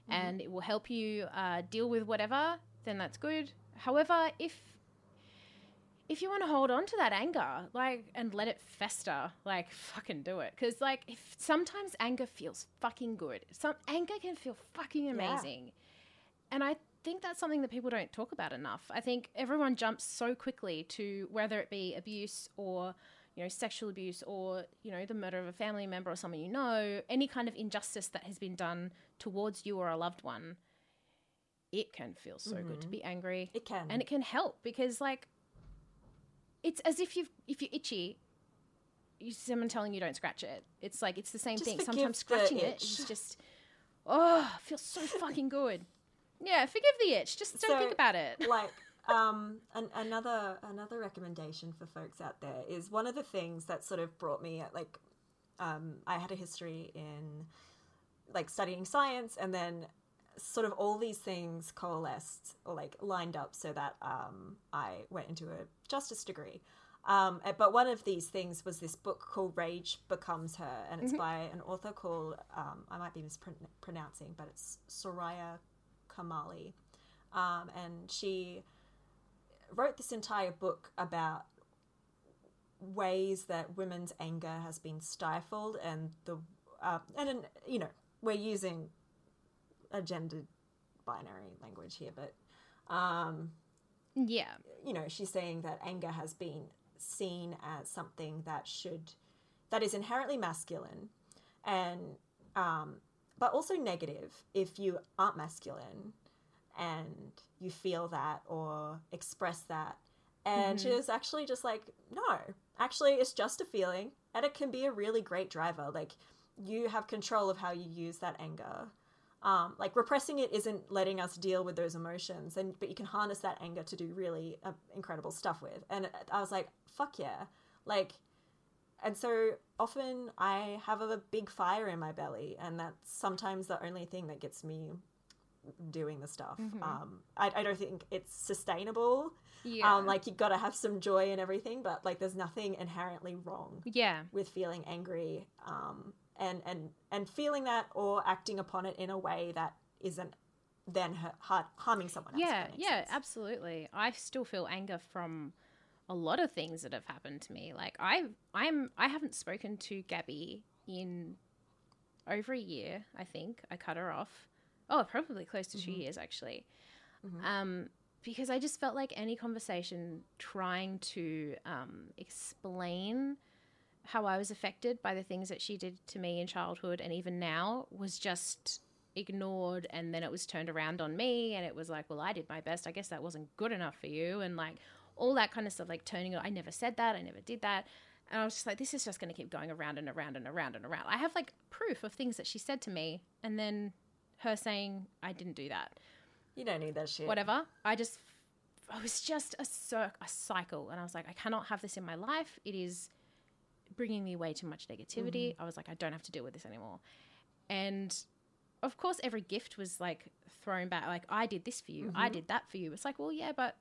and it will help you uh, deal with whatever, then that's good. However, if if you want to hold on to that anger, like and let it fester, like fucking do it. Because like if sometimes anger feels fucking good. Some anger can feel fucking amazing. And I think that's something that people don't talk about enough. I think everyone jumps so quickly to whether it be abuse or you know sexual abuse or you know the murder of a family member or someone you know, any kind of injustice that has been done towards you or a loved one. It can feel so good to mm-hmm. be angry. It can. And it can help because like it's as if you've if you're itchy you someone telling you don't scratch it. It's like it's the same Just thing. Sometimes scratching it is just oh, feels so fucking good. Yeah, forgive the itch. Just don't So, think about it. like um an, another another recommendation for folks out there is one of the things that sort of brought me like um I had a history in like studying science and then sort of all these things coalesced or like lined up so that um I went into a justice degree. Um, uh, but one of these things was this book called Rage Becomes Her, and it's by an author called, um, I might be mispronouncing, but it's Soraya Chemaly. Um, and she wrote this entire book about ways that women's anger has been stifled and the uh, and you know we're using a gendered binary language here but um Yeah. you know she's saying that anger has been seen as something that should that is inherently masculine and um but also negative if you aren't masculine and you feel that or express that. And she was actually just like, no, actually, it's just a feeling, and it can be a really great driver. Like, you have control of how you use that anger. Um, like repressing it isn't letting us deal with those emotions, and but you can harness that anger to do really uh, incredible stuff with. And I was like, fuck yeah, like and so often I have a big fire in my belly, and that's sometimes the only thing that gets me doing the stuff. Um, I, I don't think it's sustainable. Yeah. Um, like you've got to have some joy and everything, but like there's nothing inherently wrong yeah. with feeling angry, um, and and and feeling that or acting upon it in a way that isn't then har- harming someone else. Yeah, yeah, sense. absolutely. I still feel anger from a lot of things that have happened to me. Like I I'm I haven't spoken to Gabby in over a year, I think. I cut her off. Oh, probably close to 2 years actually. Um because I just felt like any conversation trying to um, explain how I was affected by the things that she did to me in childhood and even now was just ignored and then it was turned around on me and it was like well I did my best I guess that wasn't good enough for you and like all that kind of stuff like turning it I never said that I never did that and I was just like this is just going to keep going around and around and around and around I have like proof of things that she said to me and then her saying I didn't do that You don't need that shit. whatever. I just, I was just a cir- a cycle, and I was like, I cannot have this in my life. It is bringing me way too much negativity. I was like, I don't have to deal with this anymore. And of course, every gift was like thrown back. Like, I did this for you. I did that for you. It's like, well, yeah, but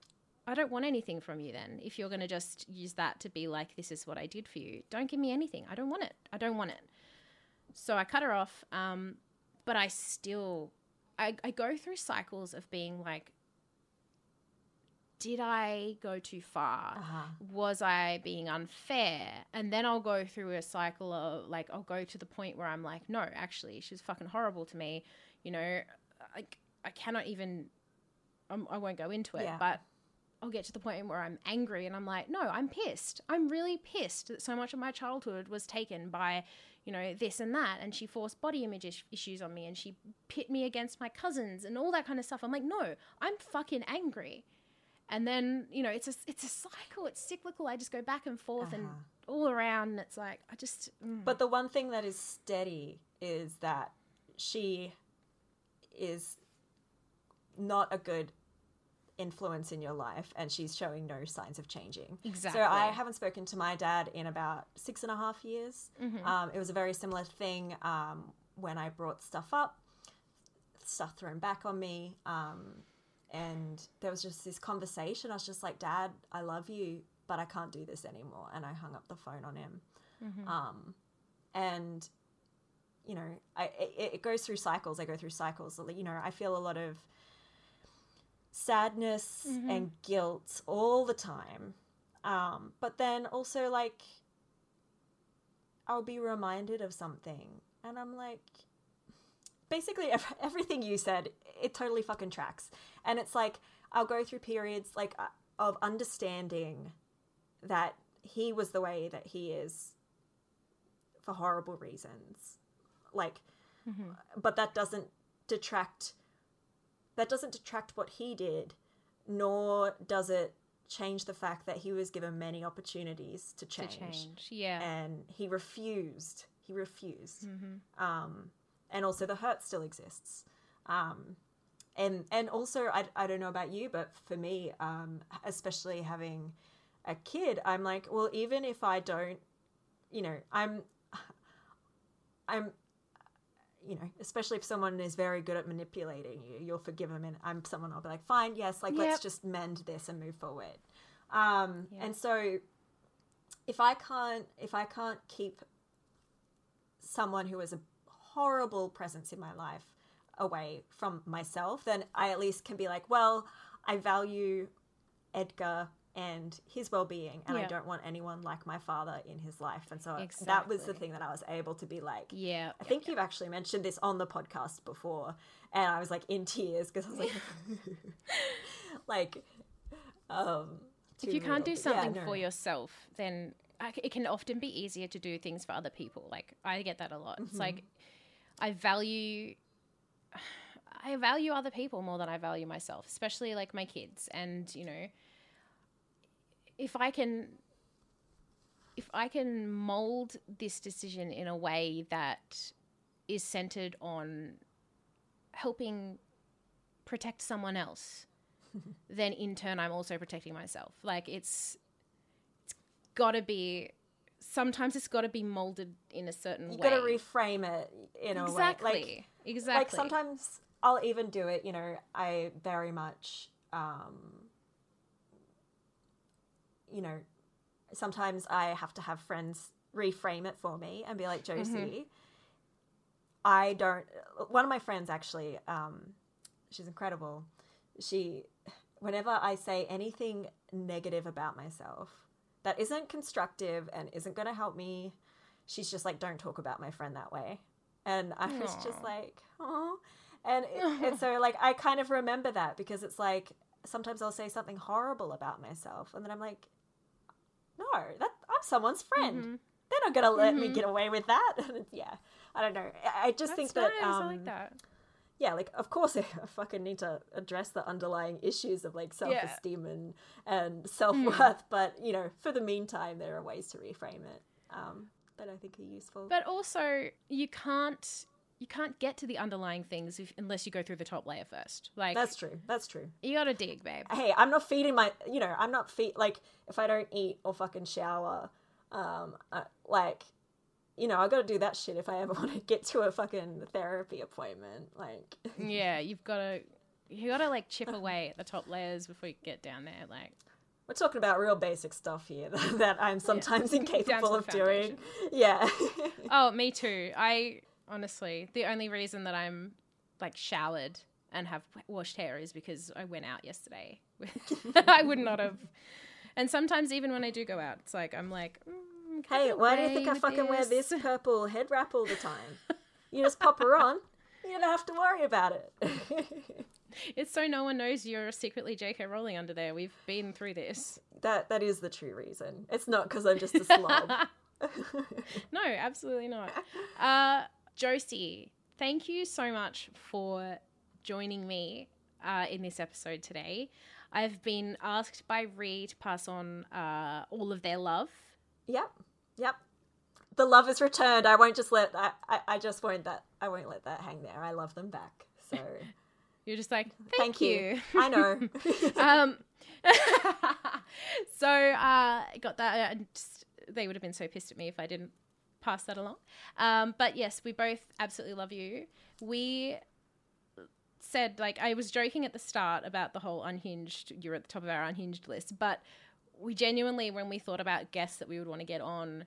I don't want anything from you then. If you're going to just use that to be like, this is what I did for you, don't give me anything. I don't want it. I don't want it. So I cut her off. Um, but I still, I, I go through cycles of being like, did I go too far? Uh-huh. Was I being unfair? And then I'll go through a cycle of like, I'll go to the point where I'm like, no, actually, she's fucking horrible to me. You know, like I cannot even, I'm, I won't go into it, Yeah. but I'll get to the point where I'm angry and I'm like, no, I'm pissed. I'm really pissed that so much of my childhood was taken by, you know, this and that. And she forced body image is- issues on me and she pit me against my cousins and all that kind of stuff. I'm like, no, I'm fucking angry. And then, you know, it's a, it's a cycle, it's cyclical. I just go back and forth and all around. And it's like, I just, mm. But the one thing that is steady is that she is not a good influence in your life and she's showing no signs of changing. Exactly. So I haven't spoken to my dad in about six and a half years. Um, it was a very similar thing um, when I brought stuff up, stuff thrown back on me. Um, and there was just this conversation. I was just like, Dad, I love you, but I can't do this anymore. And I hung up the phone on him. Um, and you know, I it, it goes through cycles. I go through cycles. You know, I feel a lot of sadness and guilt all the time. Um, but then also like I'll be reminded of something, and I'm like, basically everything you said, it totally fucking tracks. And it's like I'll go through periods like uh, of understanding that he was the way that he is for horrible reasons. Like, but that doesn't detract. That doesn't detract what he did, nor does it change the fact that he was given many opportunities to to change, change. Yeah. and he refused. He refused. Um, and also the hurt still exists. Um, and and also I, I don't know about you, but for me, um, especially having a kid, I'm like, well, even if I don't, you know, I'm, I'm, you know, especially if someone is very good at manipulating you, you'll forgive them, and I'm someone I'll be like, fine, yes, like Yep. let's just mend this and move forward. Um, Yeah. and so if I can't if I can't keep someone who is a horrible presence in my life away from myself, then I at least can be like, well, I value Edgar and his well-being and I don't want anyone like my father in his life. And so that was the thing that I was able to be like, yeah. I think you've actually mentioned this on the podcast before, and I was like in tears because I was like, like, um, if you can't do. Yeah, something no. for yourself, then it can often be easier to do things for other people. Like I get that a lot. Mm-hmm. It's like I value I value other people more than I value myself, especially like my kids. And, you know, if I can if I can mold this decision in a way that is centered on helping protect someone else, then in turn I'm also protecting myself. Like it's it's got to be sometimes it's got to be molded in a certain You way. You got to reframe it in exactly. a way. Like, exactly. like sometimes I'll even do it. You know, I very much, um, you know, sometimes I have to have friends reframe it for me and be like, Josie, Mm-hmm. I don't. One of my friends actually, um, she's incredible. She, whenever I say anything negative about myself that isn't constructive and isn't going to help me, she's just like, don't talk about my friend that way. And I was just like, oh. And, and so, like, I kind of remember that because it's like sometimes I'll say something horrible about myself, and then I'm like, no, that I'm someone's friend. Mhm. They're not gonna let me Mhm. get away with that. Yeah, I don't know. I just think That's that, nice. um, I like that. Yeah, like of course I fucking need to address the underlying issues of like self esteem and and self worth, Hmm. but you know, for the meantime, there are ways to reframe it um, that I think are useful. But also, you can't you can't get to the underlying things if, unless you go through the top layer first. Like That's true. That's true. you got to dig, babe. hey, I'm not feeding my, you know, I'm not feed like if I don't eat or fucking shower, um, uh, like, you know, I got to do that shit if I ever want to get to a fucking therapy appointment. Like, yeah, you've got to you got to like chip away at the top layers before you get down there. Like we're talking about real basic stuff here that I'm sometimes incapable the of doing. Yeah. Oh, me too. I honestly, the only reason that I'm like showered and have washed hair is because I went out yesterday. I would not have. And sometimes even when I do go out, it's like I'm like, mm, hey, why do you think I fucking wear this purple head wrap all the time? You just pop her on. You don't have to worry about it. It's so no one knows you're secretly J.K. Rowling under there. We've been through this. that that is the true reason. It's not because I'm just a slob. no, absolutely not. Uh, Josie, thank you so much for joining me uh, in this episode today. I've been asked by Ree to pass on uh, all of their love. Yep, yep. The love is returned. I won't just let. I, I, I just won't that. I won't let that hang there. I love them back. So You're just like, thank, thank, you. I know. um, so uh, got that. uh, Just, they would have been so pissed at me if I didn't pass that along. Um, but yes, we both absolutely love you. We said like I was joking at the start about the whole unhinged. You're at the top of our unhinged list, but we genuinely, when we thought about guests that we would want to get on,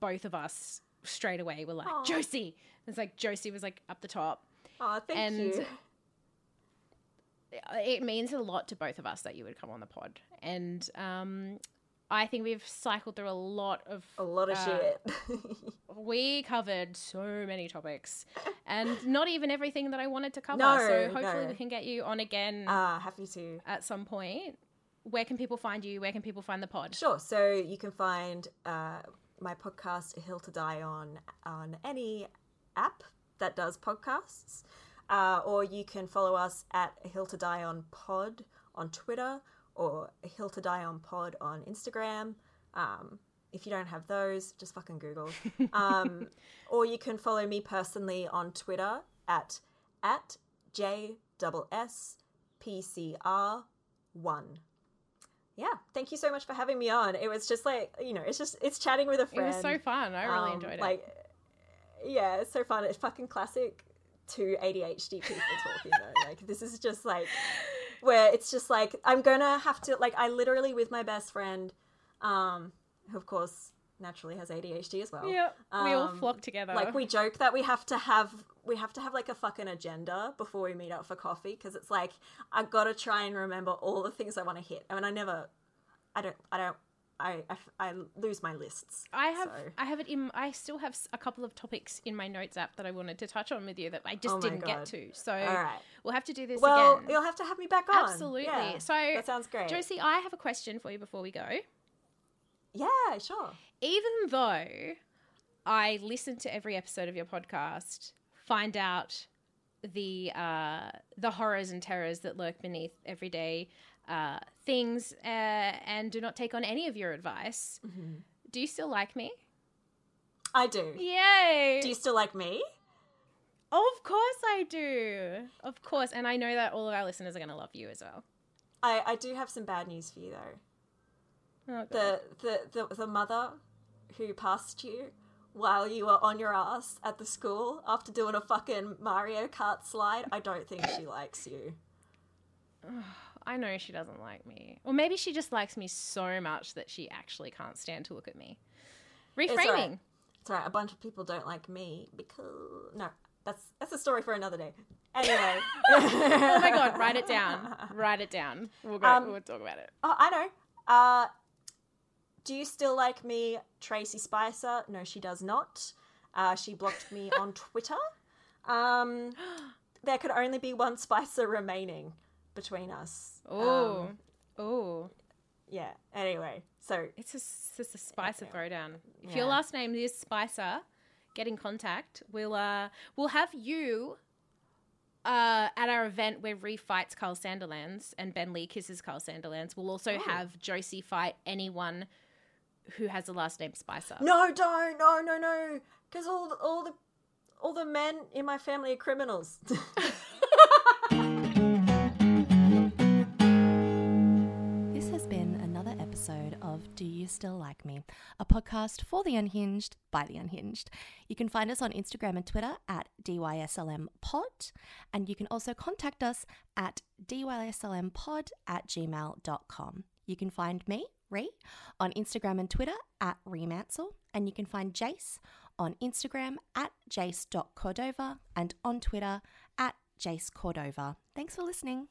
both of us straight away were like Aw. Josie. It's like Josie was like up the top Oh, thank And- you. it means a lot to both of us that you would come on the pod. And um, I think we've cycled through a lot of. A lot of uh, shit. We covered so many topics, and not even everything that I wanted to cover. No, so hopefully no. we can get you on again Ah, happy to. at some point. Where can people find you? Where can people find the pod? Sure. So you can find uh, my podcast, A Hill to Die On, on any app that does podcasts. Uh, or you can follow us at A Hill to Die On Pod on Twitter or A Hill to Die On Pod on Instagram. Um, if you don't have those, just fucking Google. Um, or you can follow me personally on Twitter at at JSSPCR1 yeah thank you so much for having me on it was just like you know it's just it's chatting with a friend. It was so fun. I really Um, enjoyed it. like yeah it's so fun it's fucking classic two adhd people talking though like this is just like where it's just like i'm gonna have to like i literally with my best friend um who of course naturally has adhd as well yeah, we all um, flock together. like we joke that we have to have we have to have like a fucking agenda before we meet up for coffee because it's like I gotta try and remember all the things I want to hit. I mean, I never, I don't, I don't, I I, I lose my lists. I have so- I have it in I still have a couple of topics in my notes app that I wanted to touch on with you that I just Oh didn't get to. So All right. we'll have to do this Well, again. you'll have to have me back on. Absolutely. Yeah, So that sounds great. Josie, I have a question for you before we go. Yeah, sure. Even though I listen to every episode of your podcast find out the uh, the horrors and terrors that lurk beneath everyday uh, things, uh, and do not take on any of your advice. Do you still like me? I do. Yay! Do you still like me? of course I do. Of course, and I know that all of our listeners are going to love you as well. I, I do have some bad news for you though. Oh, The, the the the mother who passed you while you were on your ass at the school after doing a fucking Mario Kart slide, I don't think she likes you. I know she doesn't like me. Or maybe she just likes me so much that she actually can't stand to look at me. Reframing. It's alright. It's alright. A bunch of people don't like me because no, that's that's a story for another day. Anyway, oh my god, write it down. Write it down. We'll go Um, we'll talk about it. oh, I know. Uh, do you still like me, Tracy Spicer? No, she does not. Uh, she blocked me on Twitter. Um, there could only be one Spicer remaining between us. Oh. Um, oh. yeah. Anyway, so It's just, it's just a Spicer Yeah. throwdown. If your last name is Spicer, get in contact. We'll uh we'll have you uh, at our event where Ree fights Carl Sanderlands and Ben Lee kisses Carl Sanderlands. We'll also Oh. have Josie fight anyone who has the last name Spicer. no, don't, no, no, no, because all the, all the all the men in my family are criminals. This has been another episode of Do You Still Like Me, a podcast for the unhinged by the unhinged. You can find us on Instagram and Twitter at DYSLMpod, and you can also contact us at DYSLMpod at gmail.com. You can find me, Ree, on Instagram and Twitter at Remansel, and you can find Jase on Instagram at jace.cordova and on Twitter at Jase Cordova. Thanks for listening.